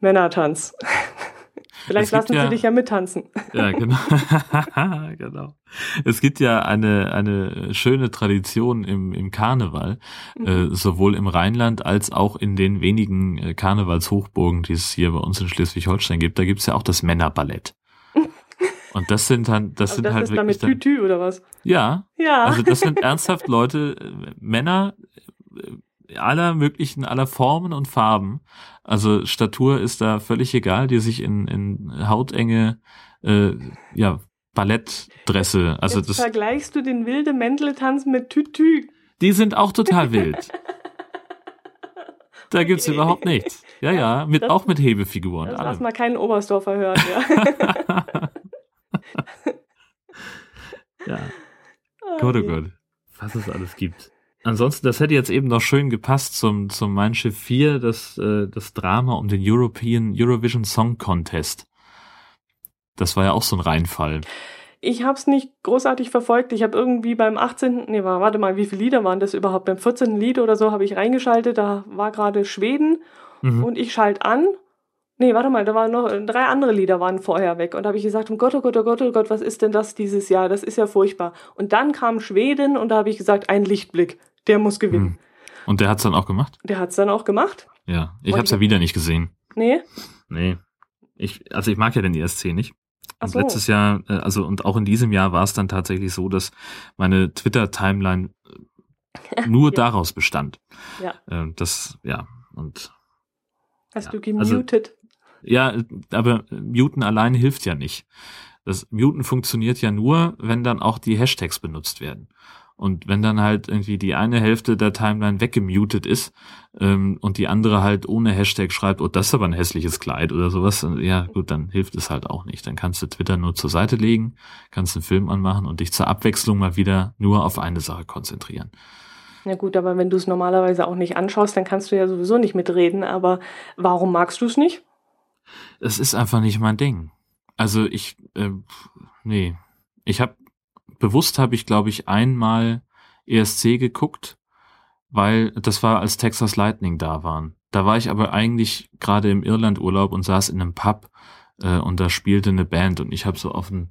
Männertanz. Vielleicht lassen sie ja, dich ja mittanzen. Ja, genau. <laughs> genau. Es gibt ja eine, eine schöne Tradition im, im Karneval, mhm. äh, sowohl im Rheinland als auch in den wenigen äh, Karnevalshochburgen, die es hier bei uns in Schleswig-Holstein gibt. Da gibt's ja auch das Männerballett. <laughs> Und das sind dann, das sind das halt ist wirklich. Dann mit Tütü oder was? Ja. Ja. Also das sind <laughs> ernsthaft Leute, äh, Männer, äh, aller möglichen, aller Formen und Farben. Also Statur ist da völlig egal, die sich in, in hautenge, äh, ja, Ballettdresse. Also Jetzt das. Vergleichst du den wilde Mändletanz mit Tütü? Die sind auch total wild. Da gibt's okay. überhaupt nichts. Ja, ja, mit, das, auch mit Hebefiguren. Das lass mal keinen Oberstdorfer hören, ja. <laughs> ja. Okay. Gott, oh Gott. Was es alles gibt. Ansonsten, das hätte jetzt eben noch schön gepasst zum, zum Mein Schiff 4, das, äh, das Drama um den European Eurovision Song Contest. Das war ja auch so ein Reinfall. Ich habe es nicht großartig verfolgt. Ich habe irgendwie beim 18. Nee, warte mal, wie viele Lieder waren das überhaupt? Beim 14. Lied oder so habe ich reingeschaltet. Da war gerade Schweden mhm. und ich schalte an. Nee, warte mal, da waren noch drei andere Lieder waren vorher weg. Und da habe ich gesagt, oh Gott, oh Gott, oh Gott, oh Gott, was ist denn das dieses Jahr? Das ist ja furchtbar. Und dann kam Schweden und da habe ich gesagt, ein Lichtblick der muss gewinnen. Hm. Und der hat's dann auch gemacht? Der hat's dann auch gemacht. Ja, ich hab's ja wieder nicht gesehen. Nee? Nee. Ich, also ich mag ja den ESC nicht. Und so. letztes Jahr, äh, also und auch in diesem Jahr war es dann tatsächlich so, dass meine Twitter-Timeline äh, nur <laughs> ja. daraus bestand. Ja. Ähm, das, ja, und. Hast ja, du gemutet? Also, ja, aber muten allein hilft ja nicht. Das Muten funktioniert ja nur, wenn dann auch die Hashtags benutzt werden. Und wenn dann halt irgendwie die eine Hälfte der Timeline weggemutet ist ähm, und die andere halt ohne Hashtag schreibt, oh, das ist aber ein hässliches Kleid oder sowas, ja gut, dann hilft es halt auch nicht. Dann kannst du Twitter nur zur Seite legen, kannst einen Film anmachen und dich zur Abwechslung mal wieder nur auf eine Sache konzentrieren. Ja gut, aber wenn du es normalerweise auch nicht anschaust, dann kannst du ja sowieso nicht mitreden. Aber warum magst du es nicht? Es ist einfach nicht mein Ding. Also ich, äh, nee, ich habe bewusst habe ich, glaube ich, einmal ESC geguckt, weil das war, als Texas Lightning da waren. Da war ich aber eigentlich gerade im Irlandurlaub und saß in einem Pub äh, und da spielte eine Band und ich habe so auf den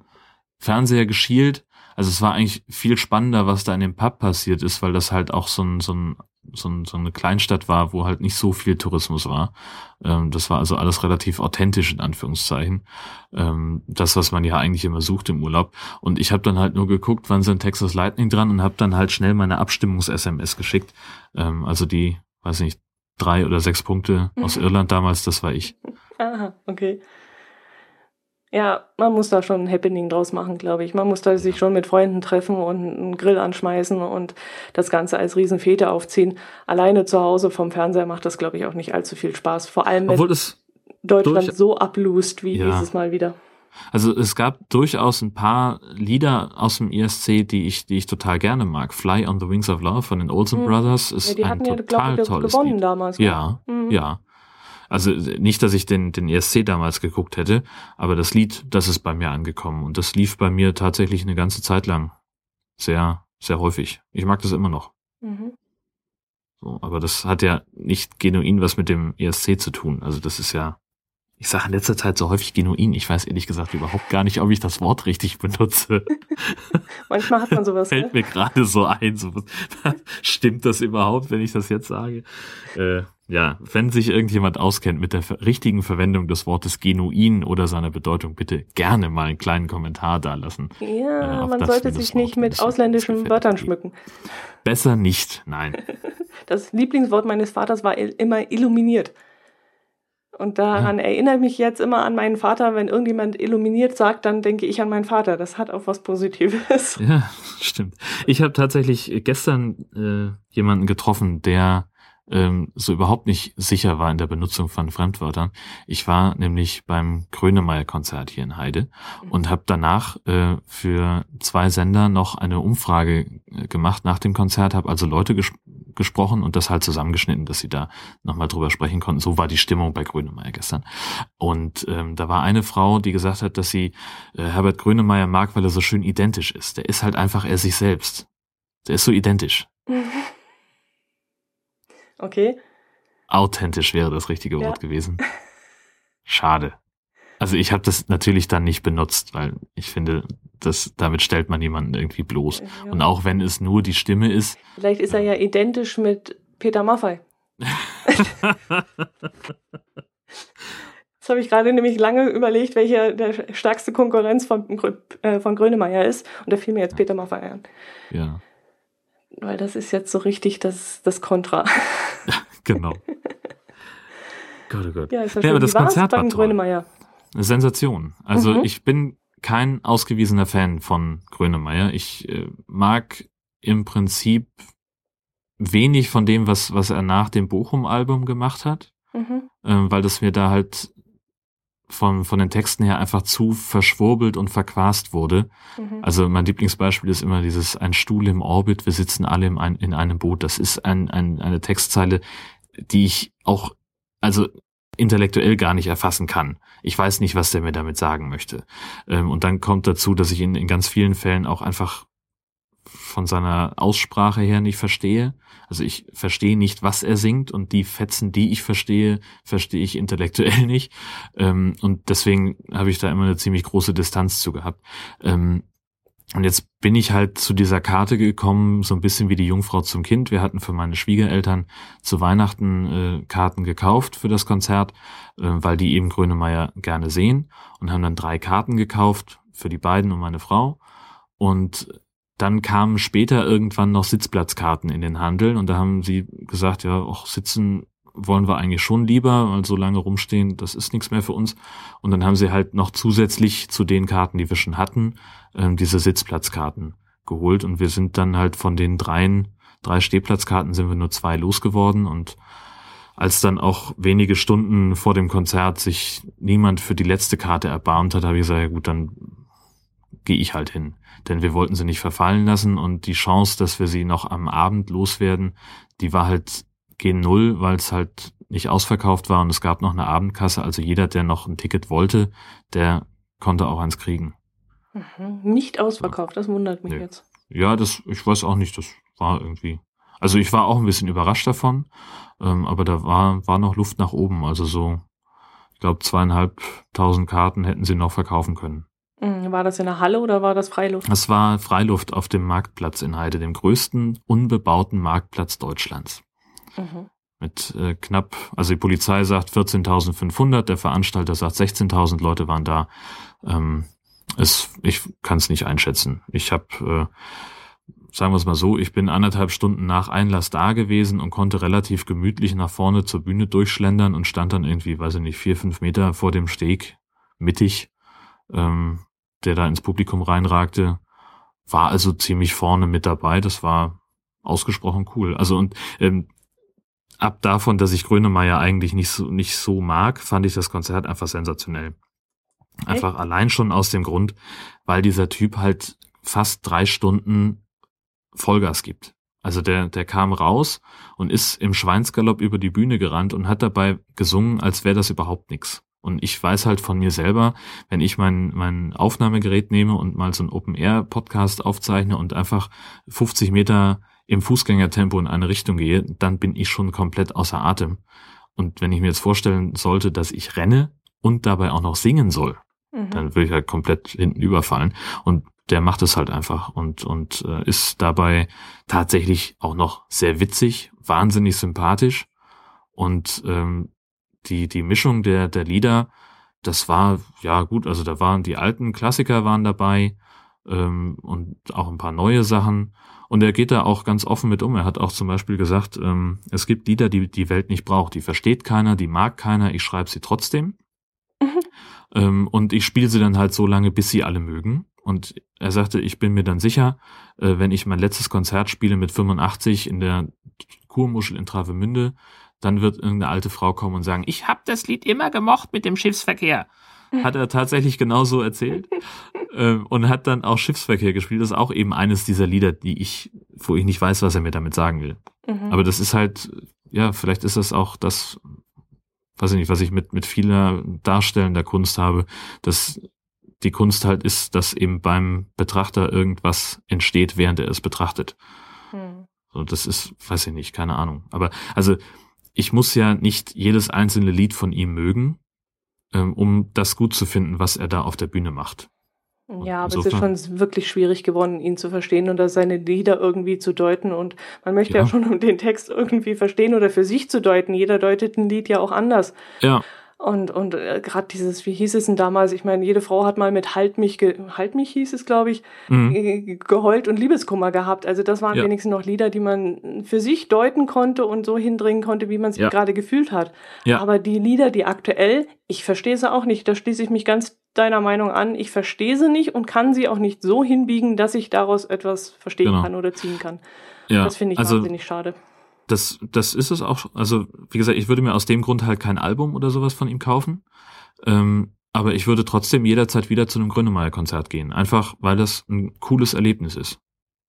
Fernseher geschielt. Also es war eigentlich viel spannender, was da in dem Pub passiert ist, weil das halt auch so ein, so ein so, so eine Kleinstadt war, wo halt nicht so viel Tourismus war. Ähm, das war also alles relativ authentisch in Anführungszeichen. Ähm, das, was man ja eigentlich immer sucht im Urlaub. Und ich habe dann halt nur geguckt, wann sind Texas Lightning dran und habe dann halt schnell meine Abstimmungs-SMS geschickt. Ähm, also die, weiß nicht, drei oder sechs Punkte aus Irland damals, das war ich. <laughs> Aha, okay. Ja, man muss da schon ein Happening draus machen, glaube ich. Man muss da sich schon mit Freunden treffen und einen Grill anschmeißen und das Ganze als Riesenfete aufziehen. Alleine zu Hause vom Fernseher macht das, glaube ich, auch nicht allzu viel Spaß. Vor allem, wenn Deutschland so ablust wie ja. dieses Mal wieder. Also es gab durchaus ein paar Lieder aus dem ESC, die ich, die ich total gerne mag. Fly on the Wings of Love von den Olsen hm. Brothers ist ja, die ein total ja, glaub, tolles gewonnen Lied. damals. Ja, mhm. ja. Also nicht, dass ich den, den ESC damals geguckt hätte, aber das Lied, das ist bei mir angekommen und das lief bei mir tatsächlich eine ganze Zeit lang. Sehr, sehr häufig. Ich mag das immer noch. Mhm. So, aber das hat ja nicht genuin was mit dem ESC zu tun. Also das ist ja ich sage in letzter Zeit so häufig genuin. Ich weiß ehrlich gesagt überhaupt gar nicht, ob ich das Wort richtig benutze. <laughs> Manchmal hat man sowas. Fällt ne? mir gerade so ein. So, <laughs> stimmt das überhaupt, wenn ich das jetzt sage? Äh, ja, wenn sich irgendjemand auskennt mit der richtigen Verwendung des Wortes genuin oder seiner Bedeutung, bitte gerne mal einen kleinen Kommentar da lassen. Ja, äh, man sollte sich nicht mit ausländischen Wörtern schmücken. Besser nicht, nein. <laughs> Das Lieblingswort meines Vaters war immer illuminiert. Und daran ja. erinnere ich mich jetzt immer an meinen Vater. Wenn irgendjemand illuminiert sagt, dann denke ich an meinen Vater. Das hat auch was Positives. Ja, <laughs> stimmt. Ich habe tatsächlich gestern äh, jemanden getroffen, der ähm, so überhaupt nicht sicher war in der Benutzung von Fremdwörtern. Ich war nämlich beim Grönemeyer-Konzert hier in Heide und habe danach äh, für zwei Sender noch eine Umfrage äh, gemacht nach dem Konzert, habe also Leute ges gesprochen und das halt zusammengeschnitten, dass sie da nochmal drüber sprechen konnten. So war die Stimmung bei Grönemeyer gestern. Und ähm, da war eine Frau, die gesagt hat, dass sie äh, Herbert Grönemeyer mag, weil er so schön identisch ist. Der ist halt einfach er sich selbst. Der ist so identisch. Okay. Authentisch wäre das richtige Wort ja. gewesen. Schade. Also ich habe das natürlich dann nicht benutzt, weil ich finde, das, damit stellt man jemanden irgendwie bloß. Ja. Und auch wenn es nur die Stimme ist. Vielleicht ist er ja identisch mit Peter Maffei. <laughs> Das habe ich gerade nämlich lange überlegt, welcher der stärkste Konkurrenz von, äh, von Grönemeyer ist. Und da fiel mir jetzt Peter Maffei ein. Ja weil das ist jetzt so richtig das, das Kontra. genau. Gott, oh Gott. Ja, ist ja, aber das Konzert war Grönemeyer. Eine Sensation. Also mhm. ich bin kein ausgewiesener Fan von Grönemeyer. Ich äh, mag im Prinzip wenig von dem, was, was er nach dem Bochum-Album gemacht hat, mhm. äh, weil das mir da halt von, von den Texten her einfach zu verschwurbelt und verquast wurde. Mhm. Also mein Lieblingsbeispiel ist immer dieses Ein Stuhl im Orbit, wir sitzen alle im, ein, in einem Boot. Das ist ein, ein, eine Textzeile, die ich auch, also intellektuell gar nicht erfassen kann. Ich weiß nicht, was der mir damit sagen möchte. Ähm, und dann kommt dazu, dass ich ihn in ganz vielen Fällen auch einfach von seiner Aussprache her nicht verstehe. Also ich verstehe nicht, was er singt und die Fetzen, die ich verstehe, verstehe ich intellektuell <laughs> nicht. Ähm, und deswegen habe ich da immer eine ziemlich große Distanz zu gehabt. Ähm, und jetzt bin ich halt zu dieser Karte gekommen, so ein bisschen wie die Jungfrau zum Kind. Wir hatten für meine Schwiegereltern zu Weihnachten äh, Karten gekauft für das Konzert, äh, weil die eben Grönemeyer gerne sehen und haben dann drei Karten gekauft für die beiden und meine Frau. Und dann kamen später irgendwann noch Sitzplatzkarten in den Handel und da haben sie gesagt, ja, auch sitzen wollen wir eigentlich schon lieber, weil so lange rumstehen, das ist nichts mehr für uns. Und dann haben sie halt noch zusätzlich zu den Karten, die wir schon hatten, ähm, diese Sitzplatzkarten geholt und wir sind dann halt von den dreien, drei Stehplatzkarten sind wir nur zwei losgeworden und als dann auch wenige Stunden vor dem Konzert sich niemand für die letzte Karte erbarmt hat, habe ich gesagt, ja gut, dann gehe ich halt hin. Denn wir wollten sie nicht verfallen lassen und die Chance, dass wir sie noch am Abend loswerden, die war halt gen Null, weil es halt nicht ausverkauft war und es gab noch eine Abendkasse. Also jeder, der noch ein Ticket wollte, der konnte auch eins kriegen. Mhm. Nicht ausverkauft, das wundert mich nee. jetzt. Ja, das, ich weiß auch nicht, das war irgendwie. Also ich war auch ein bisschen überrascht davon, ähm, aber da war, war noch Luft nach oben. Also so, ich glaube, zweieinhalbtausend Karten hätten sie noch verkaufen können. Mhm. War das in der Halle oder war das Freiluft? Es war Freiluft auf dem Marktplatz in Heide, dem größten unbebauten Marktplatz Deutschlands. Mhm. Mit äh, knapp, also die Polizei sagt 14.500, der Veranstalter sagt 16.000 Leute waren da. Ähm, es, ich kann es nicht einschätzen. Ich habe, äh, sagen wir es mal so, ich bin anderthalb Stunden nach Einlass da gewesen und konnte relativ gemütlich nach vorne zur Bühne durchschlendern und stand dann irgendwie, weiß ich nicht, vier, fünf Meter vor dem Steg, mittig, ähm, der da ins Publikum reinragte. War also ziemlich vorne mit dabei. Das war ausgesprochen cool. Also und ähm, ab davon, dass ich Grönemeyer eigentlich nicht so, nicht so mag, fand ich das Konzert einfach sensationell. Einfach Echt? allein schon aus dem Grund, weil dieser Typ halt fast drei Stunden Vollgas gibt. Also der, der kam raus und ist im Schweinsgalopp über die Bühne gerannt und hat dabei gesungen, als wäre das überhaupt nichts. Und ich weiß halt von mir selber, wenn ich mein, mein Aufnahmegerät nehme und mal so einen Open-Air-Podcast aufzeichne und einfach 50 Meter im Fußgängertempo in eine Richtung gehe, dann bin ich schon komplett außer Atem. Und wenn ich mir jetzt vorstellen sollte, dass ich renne und dabei auch noch singen soll, mhm. dann würde ich halt komplett hinten überfallen. Und der macht es halt einfach und, und äh, ist dabei tatsächlich auch noch sehr witzig, wahnsinnig sympathisch. Und ähm, die, die Mischung der, der Lieder, das war, ja gut, also da waren die alten Klassiker waren dabei ähm, und auch ein paar neue Sachen. Und er geht da auch ganz offen mit um. Er hat auch zum Beispiel gesagt, ähm, es gibt Lieder, die die Welt nicht braucht. Die versteht keiner, die mag keiner, ich schreibe sie trotzdem. Mhm. Ähm, und ich spiele sie dann halt so lange, bis sie alle mögen. Und er sagte, ich bin mir dann sicher, äh, wenn ich mein letztes Konzert spiele mit 85 in der Kurmuschel in Travemünde, dann wird irgendeine alte Frau kommen und sagen, ich habe das Lied immer gemocht mit dem Schiffsverkehr. Hat er tatsächlich genauso erzählt <laughs> ähm, und hat dann auch Schiffsverkehr gespielt. Das ist auch eben eines dieser Lieder, die ich, wo ich nicht weiß, was er mir damit sagen will. Mhm. Aber das ist halt, ja, vielleicht ist das auch das, weiß ich nicht, was ich mit, mit vieler Darstellen der Kunst habe, dass die Kunst halt ist, dass eben beim Betrachter irgendwas entsteht, während er es betrachtet. Mhm. So, das ist, weiß ich nicht, keine Ahnung. Aber also ich muss ja nicht jedes einzelne Lied von ihm mögen, ähm, um das gut zu finden, was er da auf der Bühne macht. Und ja, aber insofern, es ist schon wirklich schwierig geworden, ihn zu verstehen oder seine Lieder irgendwie zu deuten. Und man möchte ja, ja schon <laughs> den Text irgendwie verstehen oder für sich zu deuten. Jeder deutet ein Lied ja auch anders. Ja. Und, und äh, gerade dieses, wie hieß es denn damals? Ich meine, jede Frau hat mal mit Halt mich, ge Halt mich hieß es, glaube ich, mhm. geheult und Liebeskummer gehabt. Also das waren ja. wenigstens noch Lieder, die man für sich deuten konnte und so hindringen konnte, wie man sich ja. gerade gefühlt hat. Ja. Aber die Lieder, die aktuell, ich verstehe sie auch nicht, da schließe ich mich ganz deiner Meinung an. Ich verstehe sie nicht und kann sie auch nicht so hinbiegen, dass ich daraus etwas verstehen genau. kann oder ziehen kann. Ja. Das finde ich also, wahnsinnig schade das, das ist es auch. Also, wie gesagt, ich würde mir aus dem Grund halt kein Album oder sowas von ihm kaufen. Ähm, aber ich würde trotzdem jederzeit wieder zu einem Grönemeyer-Konzert gehen. Einfach, weil das ein cooles Erlebnis ist.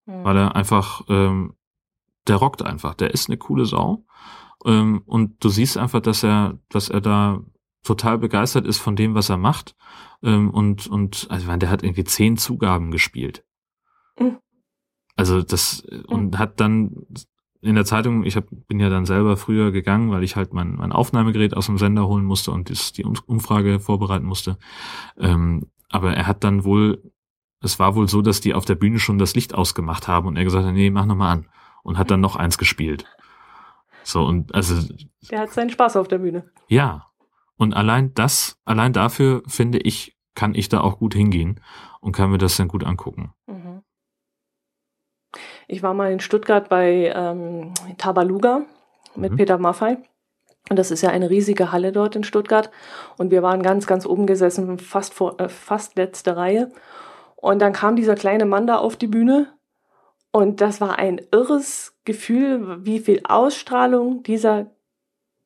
Mhm. Weil er einfach, ähm, der rockt einfach. Der ist eine coole Sau. Ähm, und du siehst einfach, dass er, dass er da total begeistert ist von dem, was er macht. Ähm, und, und, also, ich meine, der hat irgendwie zehn Zugaben gespielt. Mhm. Also das und mhm. hat dann in der Zeitung, ich hab, bin ja dann selber früher gegangen, weil ich halt mein, mein Aufnahmegerät aus dem Sender holen musste und das, die Umfrage vorbereiten musste. Ähm, aber er hat dann wohl, es war wohl so, dass die auf der Bühne schon das Licht ausgemacht haben und er gesagt hat, nee, mach nochmal an. Und hat dann noch eins gespielt. So, und also. Der hat seinen Spaß auf der Bühne. Ja. Und allein das, allein dafür, finde ich, kann ich da auch gut hingehen und kann mir das dann gut angucken. Mhm. Ich war mal in Stuttgart bei ähm, Tabaluga mit mhm. Peter Maffei. Und das ist ja eine riesige Halle dort in Stuttgart. Und wir waren ganz, ganz oben gesessen, fast, vor, äh, fast letzte Reihe. Und dann kam dieser kleine Mann da auf die Bühne Und das war ein irres Gefühl, wie viel Ausstrahlung dieser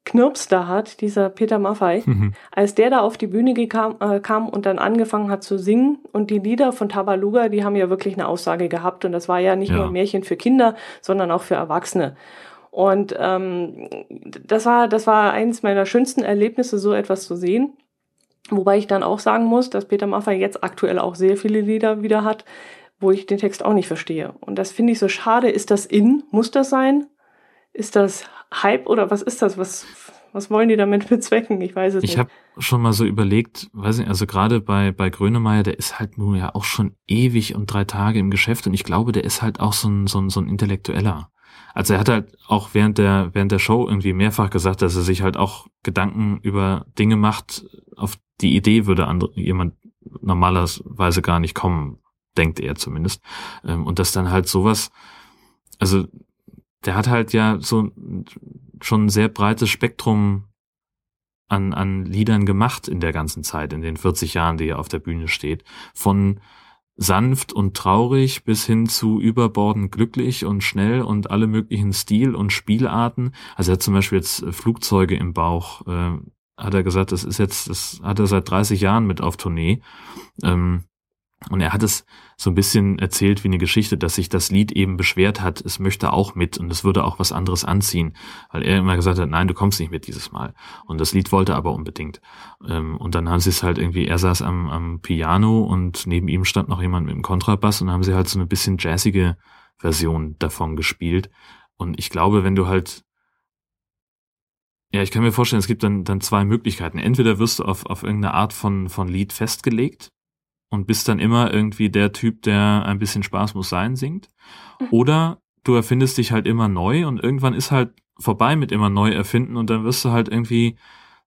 Knirps da hat, dieser Peter Maffei, mhm. als der da auf die Bühne gekam, äh, kam und dann angefangen hat zu singen. Und die Lieder von Tabaluga, die haben ja wirklich eine Aussage gehabt. Und das war ja nicht ja. nur ein Märchen für Kinder, sondern auch für Erwachsene. Und ähm, das war das war eines meiner schönsten Erlebnisse, so etwas zu sehen. Wobei ich dann auch sagen muss, dass Peter Maffay jetzt aktuell auch sehr viele Lieder wieder hat, wo ich den Text auch nicht verstehe. Und das finde ich so schade. Ist das in? Muss das sein? Ist das Hype oder was ist das? Was, was wollen die damit <laughs> bezwecken? Ich weiß es ich nicht. Ich habe schon mal so überlegt, weiß nicht, also gerade bei, bei Grönemeyer, der ist halt nun ja auch schon ewig und drei Tage im Geschäft und ich glaube, der ist halt auch so ein, so ein, so ein Intellektueller. Also er hat halt auch während der, während der Show irgendwie mehrfach gesagt, dass er sich halt auch Gedanken über Dinge macht, auf die Idee würde andere, jemand normalerweise gar nicht kommen, denkt er zumindest. Ähm, und dass dann halt sowas, also der hat halt ja so schon ein sehr breites Spektrum an, an Liedern gemacht in der ganzen Zeit, in den 40 Jahren, die er auf der Bühne steht. Von sanft und traurig bis hin zu überbordend glücklich und schnell und alle möglichen Stil- und Spielarten. Also er hat zum Beispiel jetzt Flugzeuge im Bauch, äh, hat er gesagt, das ist jetzt, das hat er seit 30 Jahren mit auf Tournee. Ähm, und er hat es so ein bisschen erzählt wie eine Geschichte, dass sich das Lied eben beschwert hat, es möchte auch mit und es würde auch was anderes anziehen, weil er immer gesagt hat, nein, du kommst nicht mit dieses Mal. Und das Lied wollte aber unbedingt. Ähm, und dann haben sie es halt irgendwie, er saß am, am Piano und neben ihm stand noch jemand mit dem Kontrabass und haben sie halt so eine bisschen jazzige Version davon gespielt. Und ich glaube, wenn du halt ja, ich kann mir vorstellen, es gibt dann, dann zwei Möglichkeiten. Entweder wirst du auf, auf irgendeine Art von, von Lied festgelegt und bist dann immer irgendwie der Typ, der ein bisschen Spaß muss sein singt. Mhm. Oder du erfindest dich halt immer neu und irgendwann ist halt vorbei mit immer neu erfinden und dann wirst du halt irgendwie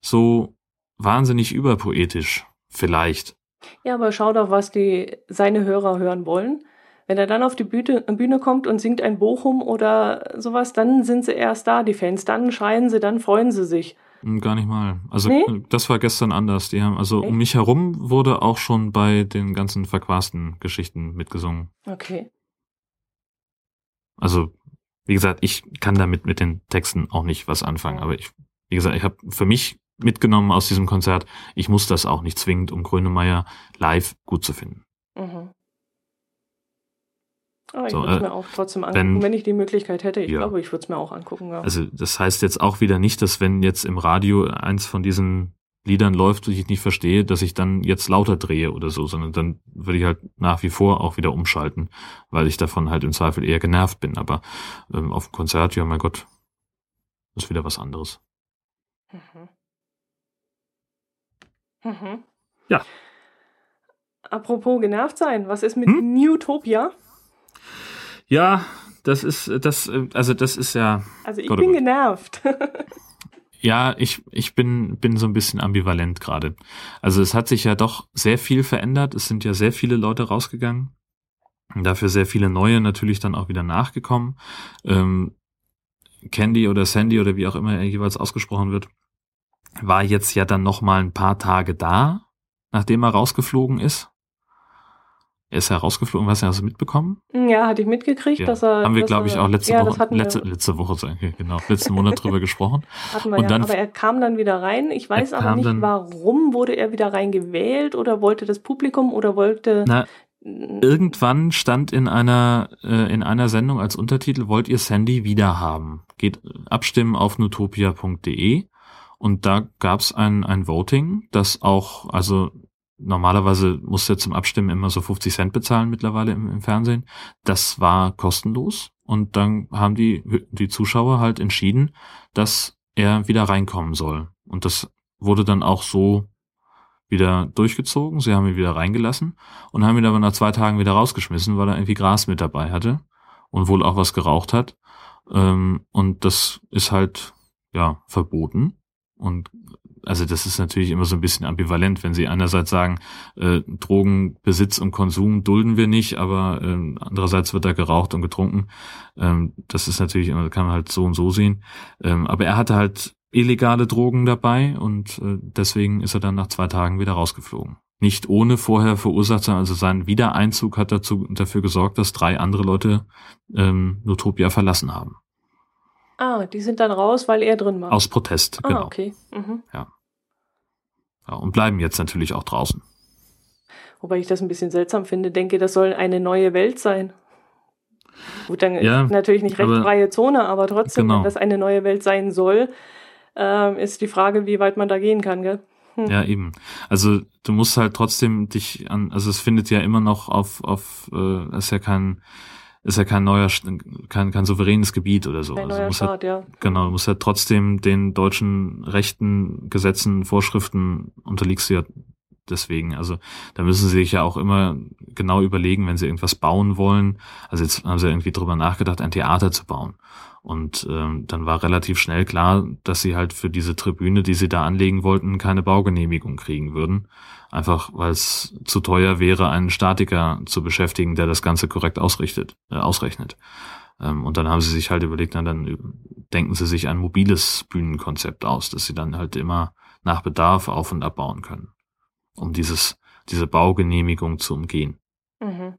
so wahnsinnig überpoetisch. Vielleicht. Ja, aber schau doch, was die seine Hörer hören wollen. Wenn er dann auf die Bühne, Bühne kommt und singt ein Bochum oder sowas, dann sind sie erst da, die Fans. Dann schreien sie, dann freuen sie sich. Hm, gar nicht mal. Also nee? das war gestern anders. Die haben, also okay. um mich herum wurde auch schon bei den ganzen verquasten Geschichten mitgesungen. Okay. Also, wie gesagt, ich kann damit mit den Texten auch nicht was anfangen. Aber ich, wie gesagt, ich habe für mich mitgenommen aus diesem Konzert, ich muss das auch nicht zwingend, um Grönemeyer live gut zu finden. Mhm. Aber ich so, würde es äh, mir auch trotzdem angucken, wenn, wenn, ich die Möglichkeit hätte. Ich ja. glaube, ich würde es mir auch angucken. Ja. Also das heißt jetzt auch wieder nicht, dass wenn jetzt im Radio eins von diesen Liedern läuft, die ich nicht verstehe, dass ich dann jetzt lauter drehe oder so, sondern dann würde ich halt nach wie vor auch wieder umschalten, weil ich davon halt im Zweifel eher genervt bin. Aber ähm, auf dem Konzert, ja mein Gott, ist wieder was anderes. Mhm. Mhm. Ja. Apropos genervt sein, was ist mit hm? Newtopia? Ja, das ist, das, also das ist ja. Also ich Gott, bin Gott. genervt. <laughs> ja, ich, ich bin, bin so ein bisschen ambivalent gerade. Also es hat sich ja doch sehr viel verändert. Es sind ja sehr viele Leute rausgegangen. Dafür sehr viele neue natürlich dann auch wieder nachgekommen. Ähm, Candy oder Sandy oder wie auch immer er jeweils ausgesprochen wird, war jetzt ja dann noch mal ein paar Tage da, nachdem er rausgeflogen ist. Er ist ja rausgeflogen, hast du das mitbekommen? Ja, hatte ich mitgekriegt, ja. dass er. Haben wir, glaube ich, auch letzte ja, Woche, letzte, letzte Woche, genau, letzten Monat drüber <laughs> gesprochen. Hatten wir und ja, dann, aber er kam dann wieder rein. Ich weiß aber nicht, warum wurde er wieder reingewählt oder wollte das Publikum oder wollte. Na, irgendwann stand in einer, äh, in einer Sendung als Untertitel, wollt ihr Sandy wieder haben? Geht abstimmen auf nutopia.de und da gab's ein, ein Voting, das auch, also normalerweise musst du zum Abstimmen immer so 50 Cent bezahlen mittlerweile im, im, Fernsehen. Das war kostenlos und dann haben die, die Zuschauer halt entschieden, dass er wieder reinkommen soll. Und das wurde dann auch so wieder durchgezogen. Sie haben ihn wieder reingelassen und haben ihn aber nach zwei Tagen wieder rausgeschmissen, weil er irgendwie Gras mit dabei hatte und wohl auch was geraucht hat. Ähm, und das ist halt, ja, verboten. Und also das ist natürlich immer so ein bisschen ambivalent, wenn sie einerseits sagen, äh, Drogenbesitz und Konsum dulden wir nicht, aber äh, andererseits wird da geraucht und getrunken. Ähm, das ist natürlich immer, kann man halt so und so sehen. Ähm, aber er hatte halt illegale Drogen dabei und äh, deswegen ist er dann nach zwei Tagen wieder rausgeflogen. nicht ohne vorher verursacht sein. Also sein Wiedereinzug hat dazu, dafür gesorgt, dass drei andere Leute ähm, Notopia verlassen haben. Ah, die sind dann raus, weil er drin war. Aus Protest, ah, genau. okay. Mhm. Ja. ja. Und bleiben jetzt natürlich auch draußen. Wobei ich das ein bisschen seltsam finde, denke, das soll eine neue Welt sein. Gut, dann Ja, ist natürlich nicht aber- rechtsfreie Zone, aber trotzdem, Genau. wenn das eine neue Welt sein soll, ähm, ist die Frage, wie weit man da gehen kann, gell? Hm. Ja, eben. Also du musst halt trotzdem dich an, also es findet ja immer noch auf, auf, äh, ist ja kein, ist ja kein neuer, kein, kein souveränes Gebiet oder so. Ein Also neuer halt, Staat, ja. genau, du musst halt trotzdem den deutschen Rechten, Gesetzen, Vorschriften unterliegst du ja deswegen. Also da müssen sie sich ja auch immer genau überlegen, wenn sie irgendwas bauen wollen. Also jetzt haben sie irgendwie drüber nachgedacht, ein Theater zu bauen. Und ähm, dann war relativ schnell klar, dass sie halt für diese Tribüne, die sie da anlegen wollten, keine Baugenehmigung kriegen würden. Einfach weil es zu teuer wäre, einen Statiker zu beschäftigen, der das Ganze korrekt ausrichtet, äh, ausrechnet. Ähm, und dann haben sie sich halt überlegt, na, dann denken sie sich ein mobiles Bühnenkonzept aus, dass sie dann halt immer nach Bedarf auf- und abbauen können, um dieses, diese Baugenehmigung zu umgehen. Mhm.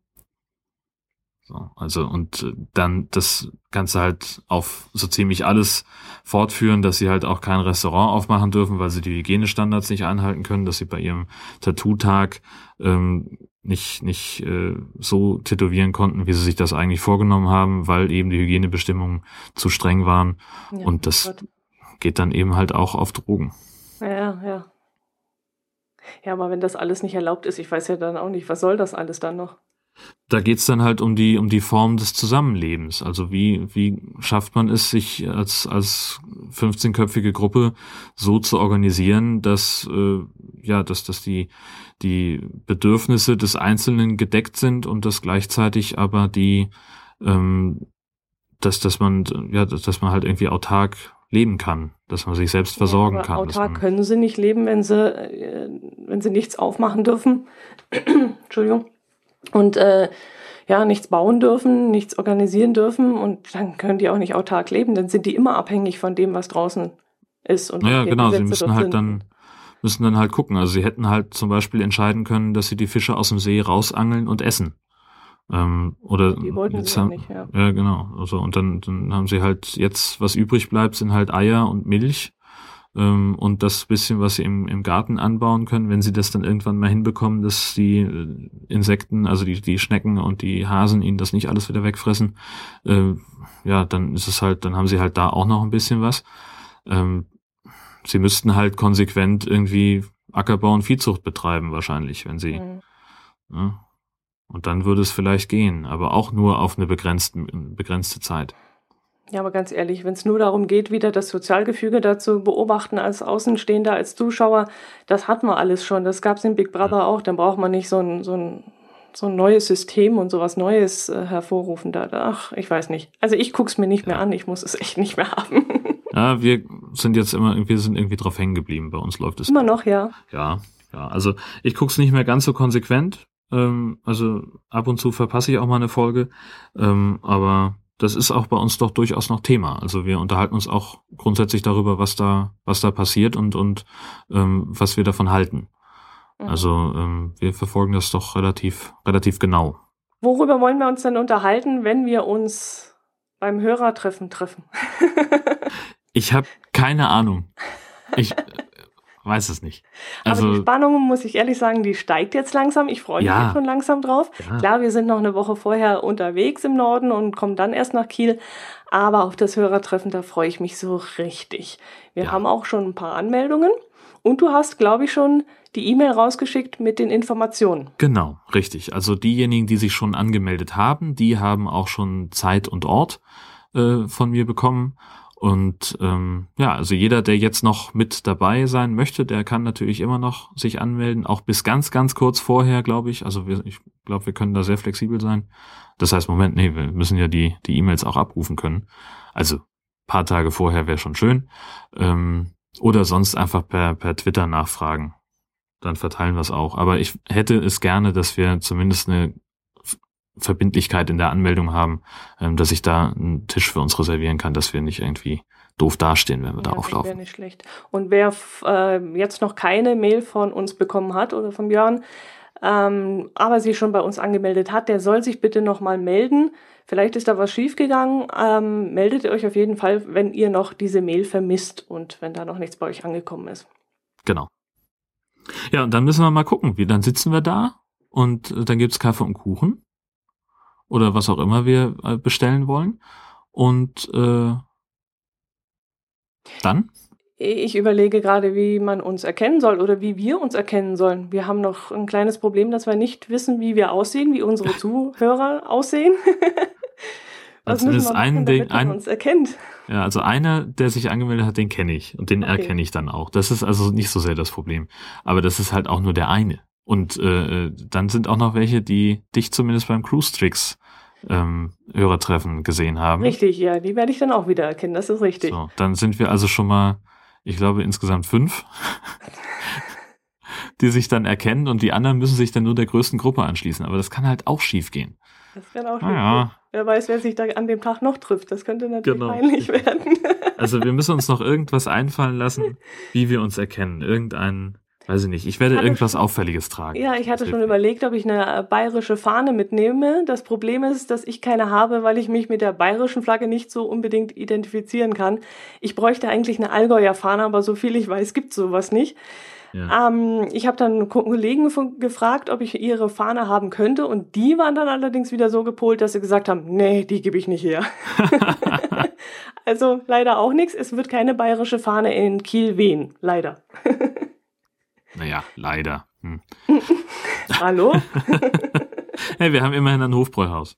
So, also und äh, dann das Ganze halt auf so ziemlich alles fortführen, dass sie halt auch kein Restaurant aufmachen dürfen, weil sie die Hygienestandards nicht einhalten können, dass sie bei ihrem Tattoo-Tag ähm, nicht nicht äh, so tätowieren konnten, wie sie sich das eigentlich vorgenommen haben, weil eben die Hygienebestimmungen zu streng waren. Ja, Und das- Gott. Geht dann eben halt auch auf Drogen. Ja, ja. Ja, aber wenn das alles nicht erlaubt ist, ich weiß ja dann auch nicht, was soll das alles dann noch? Da geht's dann halt um die um die Form des Zusammenlebens. Also wie wie schafft man es, sich als als 15-köpfige Gruppe so zu organisieren, dass äh, ja dass dass die die Bedürfnisse des Einzelnen gedeckt sind und dass gleichzeitig aber die ähm, dass dass man ja dass, dass man halt irgendwie autark leben kann, dass man sich selbst versorgen ja, aber kann. Autark können sie nicht leben, wenn sie, äh, wenn sie nichts aufmachen dürfen. <clears throat> Entschuldigung. Und äh, ja, nichts bauen dürfen, nichts organisieren dürfen und dann können die auch nicht autark leben. Dann sind die immer abhängig von dem, was draußen ist. Und Naja, welche genau, sie müssen halt sind. dann, müssen dann halt gucken. Also sie hätten halt zum Beispiel entscheiden können, dass sie die Fische aus dem See rausangeln und essen. Ähm, oder Die wollten jetzt ja haben, nicht, ja. ja, genau. Also und dann, dann haben sie halt jetzt, was übrig bleibt, sind halt Eier und Milch. Ähm, und das bisschen, was sie im, im Garten anbauen können, wenn sie das dann irgendwann mal hinbekommen, dass die äh, Insekten, also die, die Schnecken und die Hasen ihnen das nicht alles wieder wegfressen, äh, ja, dann ist es halt, dann haben sie halt da auch noch ein bisschen was. Ähm, sie müssten halt konsequent irgendwie Ackerbau und Viehzucht betreiben wahrscheinlich, wenn sie, Mhm. ne? Und dann würde es vielleicht gehen, aber auch nur auf eine begrenzte, begrenzte Zeit. Ja, aber ganz ehrlich, wenn es nur darum geht, wieder das Sozialgefüge da zu beobachten als Außenstehender, als Zuschauer, das hat man alles schon. Das gab es in Big Brother auch. Dann braucht man nicht so ein, so ein, so ein neues System und sowas Neues äh, hervorrufen. Da, ach, ich weiß nicht. Also ich guck's mir nicht mehr an. Ich muss es echt nicht mehr <laughs> haben. Ja, wir sind jetzt immer, wir sind irgendwie drauf hängen geblieben. Bei uns läuft es. Immer noch, ja. Ja, ja. Also ich guck's nicht mehr ganz so konsequent. Ähm, also ab und zu verpasse ich auch mal eine Folge. Ähm, aber das ist auch bei uns doch durchaus noch Thema. Also wir unterhalten uns auch grundsätzlich darüber, was da, was da passiert und, und ähm, was wir davon halten. Mhm. Also ähm, wir verfolgen das doch relativ, relativ genau. Worüber wollen wir uns denn unterhalten, wenn wir uns beim Hörertreffen treffen? <laughs> Ich habe keine Ahnung. Ich weiß es nicht. Aber die Also Spannung, muss ich ehrlich sagen, die steigt jetzt langsam. Ich freue mich Ja. schon langsam drauf. ja, Klar, wir sind noch eine Woche vorher unterwegs im Norden und kommen dann erst nach Kiel. Aber auf das Hörertreffen, da freue ich mich so richtig. Wir Ja. haben auch schon ein paar Anmeldungen. Und du hast, glaube ich, schon die E-Mail rausgeschickt mit den Informationen. genau, richtig. Also diejenigen, die sich schon angemeldet haben, die haben auch schon Zeit und Ort äh, von mir bekommen. Und ähm, ja, also jeder, der jetzt noch mit dabei sein möchte, der kann natürlich immer noch sich anmelden, auch bis ganz, ganz kurz vorher, glaube ich. Also wir, ich glaube, wir können da sehr flexibel sein. Das heißt, Moment, nee, wir müssen ja die die E-Mails auch abrufen können. Also paar Tage vorher wäre schon schön. Ähm, oder sonst einfach per, per Twitter nachfragen. Dann verteilen wir es auch. Aber ich hätte es gerne, dass wir zumindest eine Verbindlichkeit in der Anmeldung haben, ähm, dass ich da einen Tisch für uns reservieren kann, dass wir nicht irgendwie doof dastehen, wenn wir ja, da auflaufen. Wäre nicht schlecht. Und wer äh, jetzt noch keine Mail von uns bekommen hat oder von Björn, ähm, aber sich schon bei uns angemeldet hat, der soll sich bitte nochmal melden. Vielleicht ist da was schiefgegangen. Ähm, meldet euch auf jeden Fall, wenn ihr noch diese Mail vermisst und wenn da noch nichts bei euch angekommen ist. Genau. Ja, und dann müssen wir mal gucken, wie dann sitzen wir da und äh, dann gibt's Kaffee und Kuchen oder was auch immer wir äh, bestellen wollen. Und äh, dann? Ich überlege gerade, wie man uns erkennen soll oder wie wir uns erkennen sollen. Wir haben noch ein kleines Problem, dass wir nicht wissen, wie wir aussehen, wie unsere <laughs> Zuhörer aussehen. <laughs> Was also müssen wir machen, man ein, uns erkennt? Ja, also einer, der sich angemeldet hat, den kenne ich und den okay. erkenne ich dann auch. Das ist also nicht so sehr das Problem. Aber das ist halt auch nur der eine. Und äh, dann sind auch noch welche, die dich zumindest beim Cruise Tricks ähm, Hörertreffen gesehen haben. Richtig, ja, die werde ich dann auch wieder erkennen, das ist richtig. So, dann sind wir also schon mal, ich glaube, insgesamt fünf, <laughs> die sich dann erkennen und die anderen müssen sich dann nur der größten Gruppe anschließen. Aber das kann halt auch schief gehen. Das kann auch schief ah, gehen. Wer weiß, wer sich da an dem Tag noch trifft. Das könnte natürlich genau. peinlich werden. also wir müssen uns noch irgendwas einfallen lassen, wie wir uns erkennen. Irgendein Weiß ich nicht. Ich werde irgendwas schon, Auffälliges tragen. Ja, ich hatte schon überlegt, ob ich eine bayerische Fahne mitnehme. Das Problem ist, dass ich keine habe, weil ich mich mit der bayerischen Flagge nicht so unbedingt identifizieren kann. Ich bräuchte eigentlich eine Allgäuer Fahne, aber so viel ich weiß, gibt sowas nicht. Ja. Ähm, ich habe dann Kollegen gefragt, ob ich ihre Fahne haben könnte und die waren dann allerdings wieder so gepolt, dass sie gesagt haben, nee, die gebe ich nicht her. <laughs> also leider auch nichts. Es wird keine bayerische Fahne in Kiel wehen, leider. <laughs> Naja, leider. Hm. <laughs> Hallo? <laughs> hey, wir haben immerhin ein Hofbräuhaus.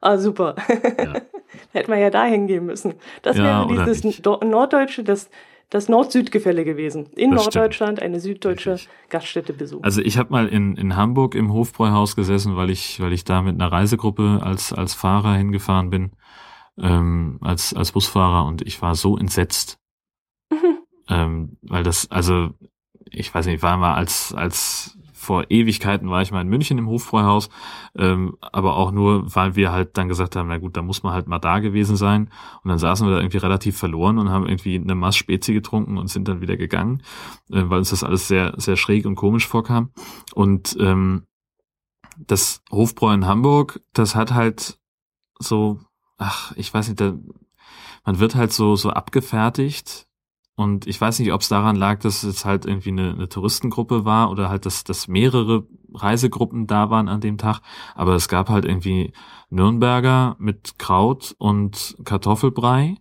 Ah, super. Ja. <laughs> Hätten wir ja da hingehen müssen. Das ja, wäre dieses norddeutsche, das, das Nord-Süd-Gefälle gewesen. In das Norddeutschland stimmt. eine süddeutsche Richtig. Gaststätte besuchen. Also ich habe mal in, in Hamburg im Hofbräuhaus gesessen, weil ich, weil ich da mit einer Reisegruppe als, als Fahrer hingefahren bin, ähm, als, als Busfahrer und ich war so entsetzt. Mhm. Ähm, weil das, also ich weiß nicht, war mal als, als vor Ewigkeiten war ich mal in München im Hofbräuhaus, ähm, aber auch nur, weil wir halt dann gesagt haben, na gut, da muss man halt mal da gewesen sein. Und dann saßen wir da irgendwie relativ verloren und haben irgendwie eine Maß Spezi getrunken und sind dann wieder gegangen, äh, weil uns das alles sehr, sehr schräg und komisch vorkam. Und ähm, das Hofbräu in Hamburg, das hat halt so, ach, ich weiß nicht, da, man wird halt so, so abgefertigt und ich weiß nicht, ob es daran lag, dass es halt irgendwie eine, eine Touristengruppe war oder halt, dass, dass mehrere Reisegruppen da waren an dem Tag. Aber es gab halt irgendwie Nürnberger mit Kraut und Kartoffelbrei.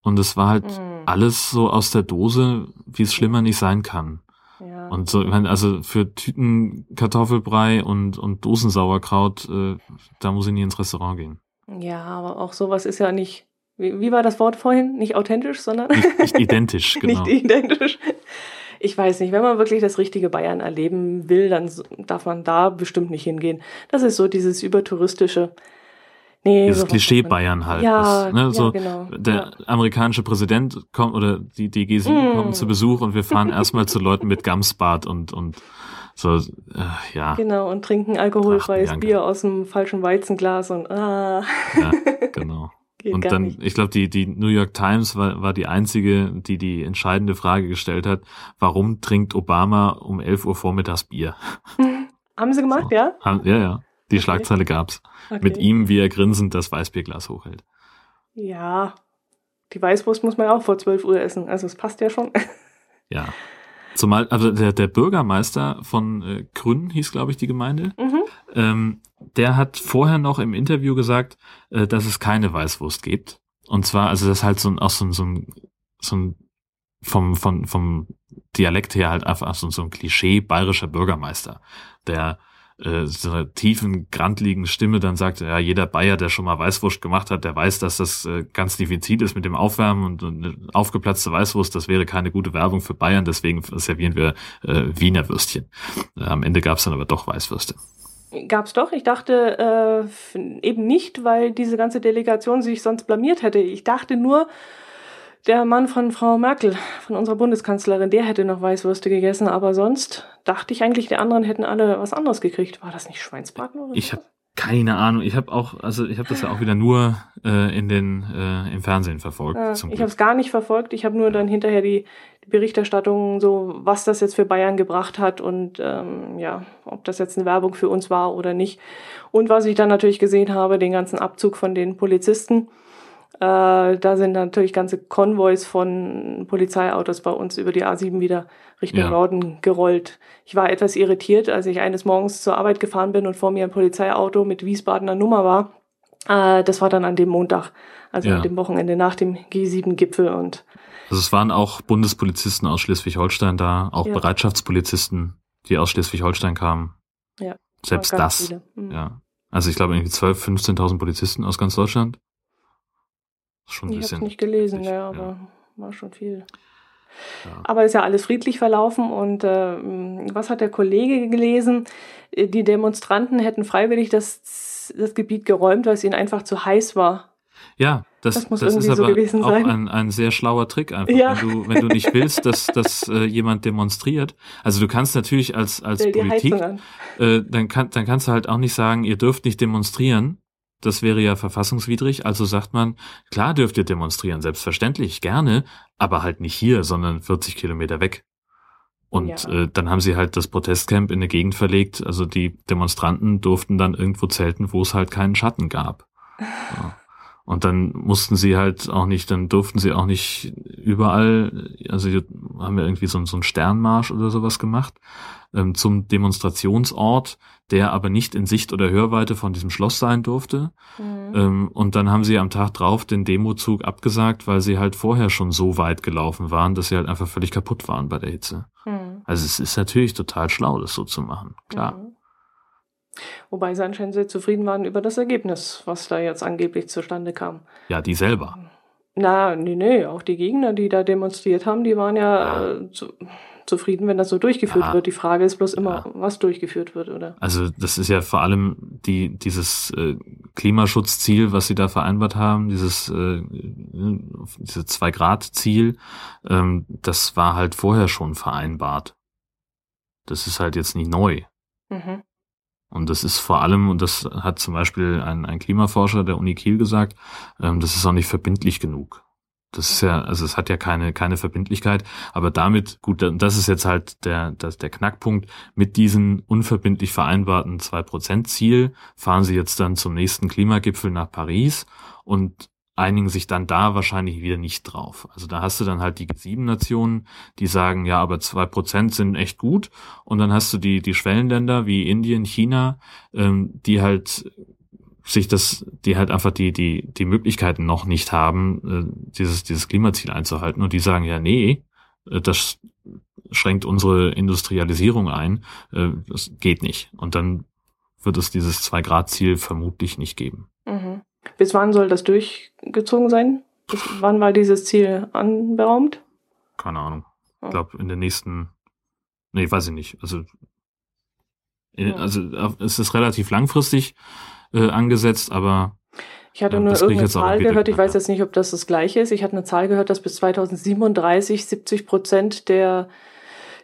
Und es war halt mm. alles so aus der Dose, wie es schlimmer nicht sein kann. Ja. Und so, also für Tüten Kartoffelbrei und, und Dosensauerkraut, äh, da muss ich nie ins Restaurant gehen. Ja, aber auch sowas ist ja nicht wie, wie war das Wort vorhin? Nicht authentisch, sondern? Nicht, nicht <laughs> identisch, genau. nicht identisch. Ich weiß nicht, wenn man wirklich das richtige Bayern erleben will, dann darf man da bestimmt nicht hingehen. Das ist so dieses übertouristische. Nee, Dieses Klischee Bayern halt. Ja, ist, ne? so, ja genau. Der ja. amerikanische Präsident kommt oder die, die G7 mm. kommen zu Besuch und wir fahren <laughs> erstmal zu Leuten mit Gamsbad und, und so, äh, ja. Genau, und trinken alkoholfreies Bier aus dem falschen Weizenglas und ah. Ja, <laughs> genau. Geht und dann, nicht. ich glaube, die, die New York Times war, war die einzige, die die entscheidende Frage gestellt hat, warum trinkt Obama um 11 Uhr vormittags Bier? <laughs> Haben sie gemacht, so. ja? Ja, ja. Die okay. Schlagzeile gab's. Okay. Mit ihm, wie er grinsend das Weißbierglas hochhält. Ja, die Weißwurst muss man auch vor 12 Uhr essen. Also es passt ja schon. <laughs> Ja. Zumal, also der, der Bürgermeister von äh, Grün hieß, glaube ich, die Gemeinde. Mhm. Ähm, der hat vorher noch im Interview gesagt, äh, dass es keine Weißwurst gibt. Und zwar, also das ist halt so ein, auch so ein, so ein, so ein vom, vom, vom Dialekt her halt einfach so, so ein Klischee bayerischer Bürgermeister, der äh, so einer tiefen, grandliegen Stimme dann sagt, ja, jeder Bayer, der schon mal Weißwurst gemacht hat, der weiß, dass das äh, ganz diffizil ist mit dem Aufwärmen und, und eine aufgeplatzte Weißwurst, das wäre keine gute Werbung für Bayern, deswegen servieren wir äh, Wiener Würstchen. Äh, am Ende gab es dann aber doch Weißwürste. Gab's doch. Ich dachte äh, eben nicht, weil diese ganze Delegation sich sonst blamiert hätte. Ich dachte nur, der Mann von Frau Merkel, von unserer Bundeskanzlerin, der hätte noch Weißwürste gegessen, aber sonst dachte ich eigentlich, die anderen hätten alle was anderes gekriegt. War das nicht Schweinsbraten oder Ich habe Keine Ahnung. Ich habe auch, also ich habe das ja auch wieder nur äh, in den äh, im Fernsehen verfolgt. Ja, ich habe es gar nicht verfolgt. Ich habe nur dann hinterher die, die, Berichterstattung, so was das jetzt für Bayern gebracht hat und ähm, ja, ob das jetzt eine Werbung für uns war oder nicht. Und was ich dann natürlich gesehen habe, den ganzen Abzug von den Polizisten. Äh, da sind natürlich ganze Konvois von Polizeiautos bei uns über die A7 wieder Richtung ja. Norden gerollt. Ich war etwas irritiert, als ich eines Morgens zur Arbeit gefahren bin und vor mir ein Polizeiauto mit Wiesbadener Nummer war. Äh, das war dann an dem Montag, also ja. an dem Wochenende nach dem G7-Gipfel und also es waren auch Bundespolizisten aus Schleswig-Holstein da, auch ja. Bereitschaftspolizisten, die aus Schleswig-Holstein kamen. Ja. Selbst das. Mhm. Ja. Also ich glaube irgendwie 12, 15.000 Polizisten aus ganz Deutschland. Schon ein ich habe nicht gelesen, ja, aber ja. war schon viel. Ja. Aber ist ja alles friedlich verlaufen und äh, was hat der Kollege gelesen? Die Demonstranten hätten freiwillig das, das Gebiet geräumt, weil es ihnen einfach zu heiß war. Ja, das, das, muss das ist aber so auch ein, ein sehr schlauer Trick einfach. Ja. Wenn, du, wenn du nicht willst, dass, dass äh, jemand demonstriert. Also du kannst natürlich als, als Politik, äh, dann, kann, dann kannst du halt auch nicht sagen, ihr dürft nicht demonstrieren, das wäre ja verfassungswidrig, also sagt man, klar dürft ihr demonstrieren, selbstverständlich, gerne, aber halt nicht hier, sondern 40 Kilometer weg. Und ja. äh, dann haben sie halt das Protestcamp in eine Gegend verlegt, also die Demonstranten durften dann irgendwo zelten, wo es halt keinen Schatten gab. Ja. Und dann mussten sie halt auch nicht, dann durften sie auch nicht überall, also haben wir irgendwie so, so einen Sternmarsch oder sowas gemacht, ähm, zum Demonstrationsort, der aber nicht in Sicht oder Hörweite von diesem Schloss sein durfte. Mhm. Ähm, und dann haben sie am Tag drauf den Demozug abgesagt, weil sie halt vorher schon so weit gelaufen waren, dass sie halt einfach völlig kaputt waren bei der Hitze. Mhm. Also es ist natürlich total schlau, das so zu machen, klar. Mhm. Wobei sie anscheinend sehr zufrieden waren über das Ergebnis, was da jetzt angeblich zustande kam. Ja, die selber. Na, nee, nee, auch die Gegner, die da demonstriert haben, die waren ja, ja. Äh, zu, zufrieden, wenn das so durchgeführt ja. wird. Die Frage ist bloß immer, ja. was durchgeführt wird, oder? Also das ist ja vor allem die, dieses äh, Klimaschutzziel, was sie da vereinbart haben, dieses äh, diese Zwei-Grad-Ziel, ähm, das war halt vorher schon vereinbart. Das ist halt jetzt nicht neu. Mhm. Und das ist vor allem, und das hat zum Beispiel ein, ein Klimaforscher der Uni Kiel gesagt, ähm, das ist auch nicht verbindlich genug. Das ist ja, also es hat ja keine, keine Verbindlichkeit, aber damit, gut, das ist jetzt halt der, das, der Knackpunkt. Mit diesem unverbindlich vereinbarten 2%-Ziel fahren sie jetzt dann zum nächsten Klimagipfel nach Paris und einigen sich dann da wahrscheinlich wieder nicht drauf. Also da hast du dann halt die G7-Nationen, die sagen, ja, aber zwei Prozent sind echt gut. Und dann hast du die, die Schwellenländer wie Indien, China, ähm, die halt sich das, die halt einfach die, die, die Möglichkeiten noch nicht haben, äh, dieses, dieses Klimaziel einzuhalten. Und die sagen, ja, nee, äh, das schränkt unsere Industrialisierung ein. Äh, das geht nicht. Und dann wird es dieses Zwei-Grad-Ziel vermutlich nicht geben. Mhm. Bis wann soll das durchgezogen sein? Bis wann war dieses Ziel anberaumt? Keine Ahnung. Ich glaube, in den nächsten, nee, weiß ich nicht. Also, in, also es ist relativ langfristig äh, angesetzt, aber ich hatte nur irgendeine Zahl gehört, ich weiß jetzt nicht, ob das das gleiche ist. Ich hatte eine Zahl gehört, dass bis 2037 70 Prozent der,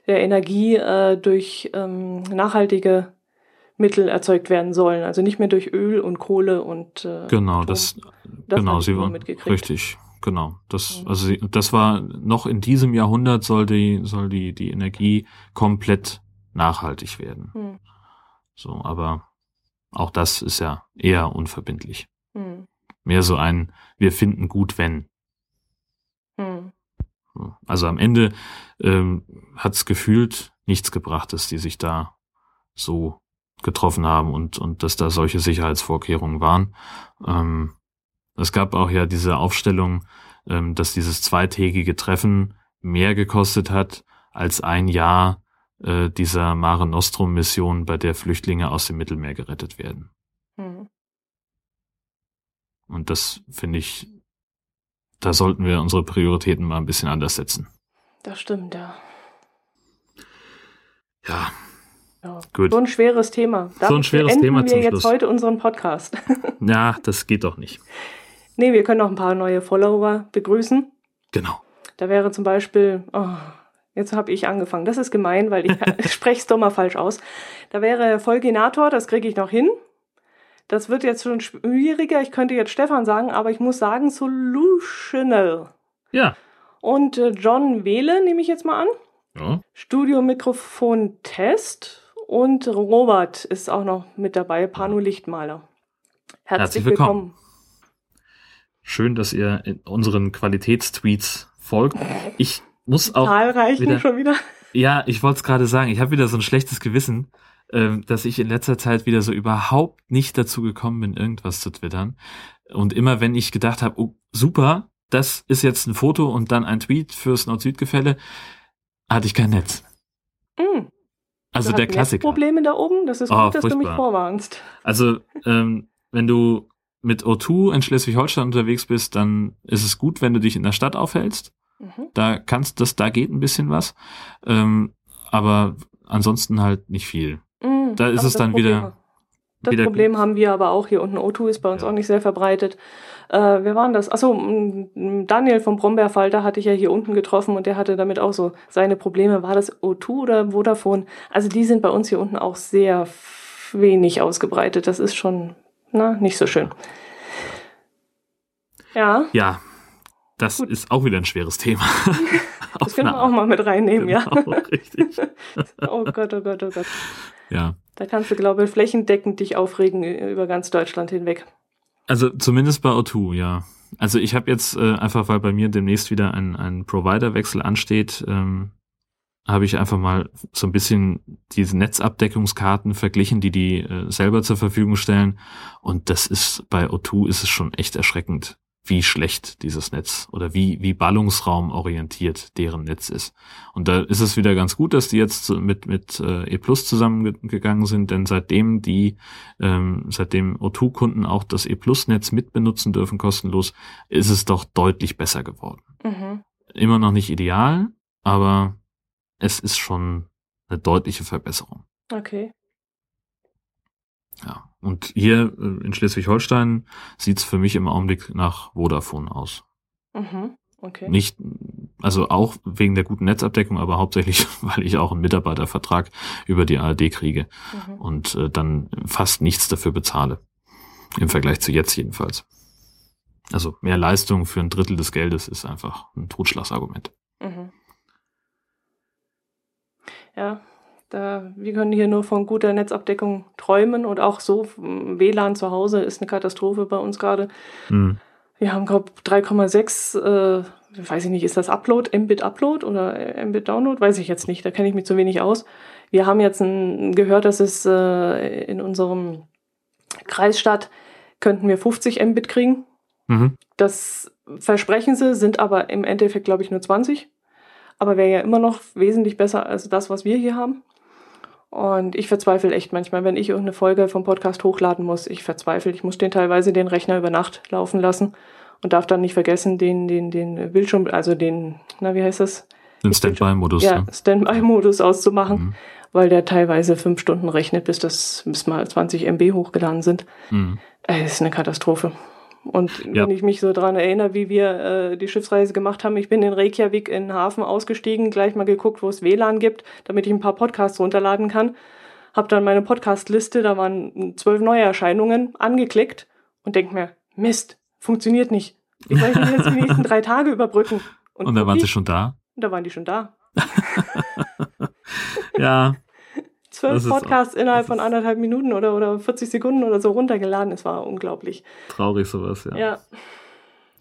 der Energie äh, durch ähm, nachhaltige Mittel erzeugt werden sollen. Also nicht mehr durch Öl und Kohle und äh, Genau, das, das genau, sie waren richtig. Genau, das, mhm. also das war noch in diesem Jahrhundert soll die, soll die, die Energie komplett nachhaltig werden. Mhm. So, aber auch das ist ja eher unverbindlich. Mhm. Mehr so ein, wir finden gut, wenn. Mhm. Also am Ende ähm, hat es gefühlt nichts gebracht, dass die sich da so getroffen haben und, und dass da solche Sicherheitsvorkehrungen waren. Ähm, es gab auch ja diese Aufstellung, ähm, dass dieses zweitägige Treffen mehr gekostet hat als ein Jahr äh, dieser Mare Nostrum Mission, bei der Flüchtlinge aus dem Mittelmeer gerettet werden. Mhm. Und das finde ich, da sollten wir unsere Prioritäten mal ein bisschen anders setzen. Das stimmt, ja. Ja, ja, Gut. So ein schweres Thema. Damit so ein schweres Thema wir jetzt heute unseren Podcast. <laughs> ja, das geht doch nicht. Nee, wir können noch ein paar neue Follower begrüßen. Genau. Da wäre zum Beispiel, oh, jetzt habe ich angefangen. Das ist gemein, weil ich <laughs> <laughs> spreche es doch mal falsch aus. Da wäre Folginator, das kriege ich noch hin. das wird jetzt schon schwieriger. Ich könnte jetzt Stefan sagen, aber ich muss sagen Solutional. Ja. Und äh, John Wähle nehme ich jetzt mal an. ja. Studio-Mikrofon Test. Und Robert ist auch noch mit dabei, Pano Lichtmaler. Herzlich, Herzlich willkommen. willkommen. Schön, dass ihr in unseren Qualitätstweets folgt. Ich muss auch Zahlreichen wieder- schon wieder. Ja, ich wollte es gerade sagen. Ich habe wieder so ein schlechtes Gewissen, ähm, dass ich in letzter Zeit wieder so überhaupt nicht dazu gekommen bin, irgendwas zu twittern. Und immer wenn ich gedacht habe, oh, super, das ist jetzt ein Foto und dann ein Tweet fürs Nord-Süd-Gefälle, hatte ich kein Netz. Hm. Also Du der hast Klassiker. Probleme da oben. Das ist Oh, gut, dass du mich furchtbar. vorwarnst. Also ähm, wenn du mit O2 in Schleswig-Holstein unterwegs bist, dann ist es gut, wenn du dich in der Stadt aufhältst. Mhm. Da kannst das, da geht ein bisschen was. Ähm, aber ansonsten halt nicht viel. Mm, Da ist es dann Problem, wieder- Das wieder Problem haben wir aber auch hier unten. O2 ist bei uns Ja. auch nicht sehr verbreitet. Äh, wer waren das? Achso, Daniel vom Brombeerfalter hatte ich ja hier unten getroffen und der hatte damit auch so seine Probleme. War das O2 oder Vodafone? Also die sind bei uns hier unten auch sehr wenig ausgebreitet. Das ist schon na, nicht so schön. Ja, Ja, das Gut. ist auch wieder ein schweres Thema. <laughs> das können wir auch mal mit reinnehmen, genau, richtig. ja. <laughs> Oh Gott, oh Gott, oh Gott. Ja. Da kannst du, glaube ich, flächendeckend dich aufregen über ganz Deutschland hinweg. Also zumindest bei O2, ja. Also ich habe jetzt äh, einfach, weil bei mir demnächst wieder ein, ein Providerwechsel ansteht, ähm, habe ich einfach mal so ein bisschen diese Netzabdeckungskarten verglichen, die die äh, selber zur Verfügung stellen. Und das ist bei O2 ist es schon echt erschreckend, wie schlecht dieses Netz oder wie wie ballungsraumorientiert deren Netz ist. Und da ist es wieder ganz gut, dass die jetzt mit mit äh, E Plus zusammengegangen sind, denn seitdem die ähm, seitdem O2-Kunden auch das E Plus-Netz mitbenutzen dürfen kostenlos, ist es doch deutlich besser geworden. Mhm. Immer noch nicht ideal, aber es ist schon eine deutliche Verbesserung. Okay. Ja. Und hier äh, in Schleswig-Holstein sieht's für mich im Augenblick nach Vodafone aus. Mhm. Okay. Nicht, also auch wegen der guten Netzabdeckung, aber hauptsächlich, <laughs> weil ich auch einen Mitarbeitervertrag über die ARD kriege Mhm. und äh, dann fast nichts dafür bezahle. Im Vergleich zu jetzt jedenfalls. Also mehr Leistung für ein Drittel des Geldes ist einfach ein Totschlagsargument. Mhm. Ja, da, wir können hier nur von guter Netzabdeckung träumen und auch so WLAN zu Hause ist eine Katastrophe bei uns gerade. Hm. Wir haben, glaube 3,6, äh, weiß ich nicht, ist das Upload, Mbit Upload oder Mbit Download? Weiß ich jetzt nicht, da kenne ich mich zu wenig aus. Wir haben jetzt ein, gehört, dass es äh, in unserem Kreisstadt könnten wir 50 Mbit kriegen. Mhm. Das versprechen sie, sind aber im Endeffekt, glaube ich, nur 20. Aber wäre ja immer noch wesentlich besser als das, was wir hier haben. Und ich verzweifle echt manchmal, wenn ich irgendeine Folge vom Podcast hochladen muss. Ich verzweifle. Ich muss den teilweise den Rechner über Nacht laufen lassen und darf dann nicht vergessen, den, den, den Bildschirm, also den, na, wie heißt das? Den Standby-Modus. Ja, ne? Standby-Modus auszumachen, Mhm. weil der teilweise fünf Stunden rechnet, bis das, bis mal 20 MB hochgeladen sind. Mhm. Äh, ist eine Katastrophe. Und Ja. wenn ich mich so dran erinnere, wie wir äh, die Schiffsreise gemacht haben, ich bin in Reykjavik in den Hafen ausgestiegen, gleich mal geguckt, wo es WLAN gibt, damit ich ein paar Podcasts runterladen kann. Hab dann meine Podcast-Liste, da waren zwölf Neuerscheinungen, angeklickt und denk mir, Mist, funktioniert nicht. Ich denn jetzt die nächsten drei Tage überbrücken? Und da guck waren sie schon da. und da waren die schon da. <laughs> Ja, Zwölf auch- Podcasts innerhalb von anderthalb Minuten oder, oder 40 Sekunden oder so runtergeladen. Es war unglaublich. traurig sowas, ja. Ja.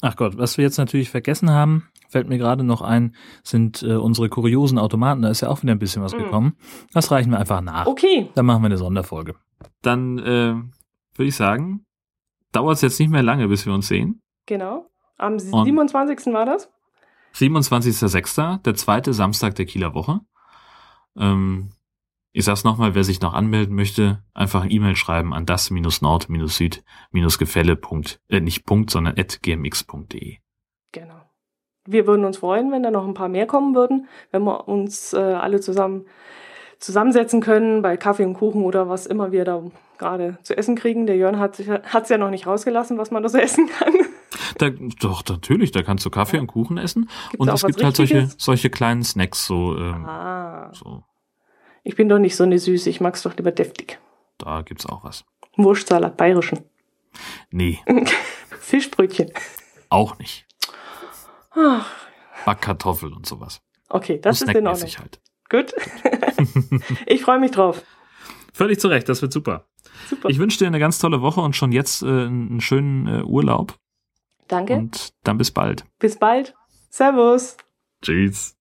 Ach Gott, was wir jetzt natürlich vergessen haben, fällt mir gerade noch ein, sind äh, unsere kuriosen Automaten. Da ist ja auch wieder ein bisschen was Mm. gekommen. Das reichen wir einfach nach. Okay. Dann machen wir eine Sonderfolge. Dann äh, würde ich sagen, dauert es jetzt nicht mehr lange, bis wir uns sehen. Genau. Am Und- 27. war das? 27.06., der zweite Samstag der Kieler Woche. Ähm, ich sag's nochmal, wer sich noch anmelden möchte, einfach eine E-Mail schreiben an das-nord-süd-gefälle. Äh, nicht Punkt, sondern at gmx.de. Genau. Wir würden uns freuen, wenn da noch ein paar mehr kommen würden, wenn wir uns äh, alle zusammen zusammensetzen können bei Kaffee und Kuchen oder was immer wir da gerade zu essen kriegen. Der Jörn hat es ja noch nicht rausgelassen, was man da so <laughs> essen kann. Da, doch, natürlich, da kannst du Kaffee und Kuchen essen. und auch es gibt halt solche, solche kleinen Snacks, so, ähm, Ah, so, ich bin doch nicht so eine Süße, ich mag's doch lieber deftig. da gibt's auch was. Wurstsalat, bayerischen. Nee, <laughs> Fischbrötchen. auch nicht. Ach, Backkartoffel und sowas. okay, das ist in Ordnung. Halt. Gut. <laughs> ich freue mich drauf. Völlig zu Recht, das wird super. Super. Ich wünsche dir eine ganz tolle Woche und schon jetzt äh, einen schönen äh, Urlaub. Danke. Und dann bis bald. Bis bald. Servus. Tschüss.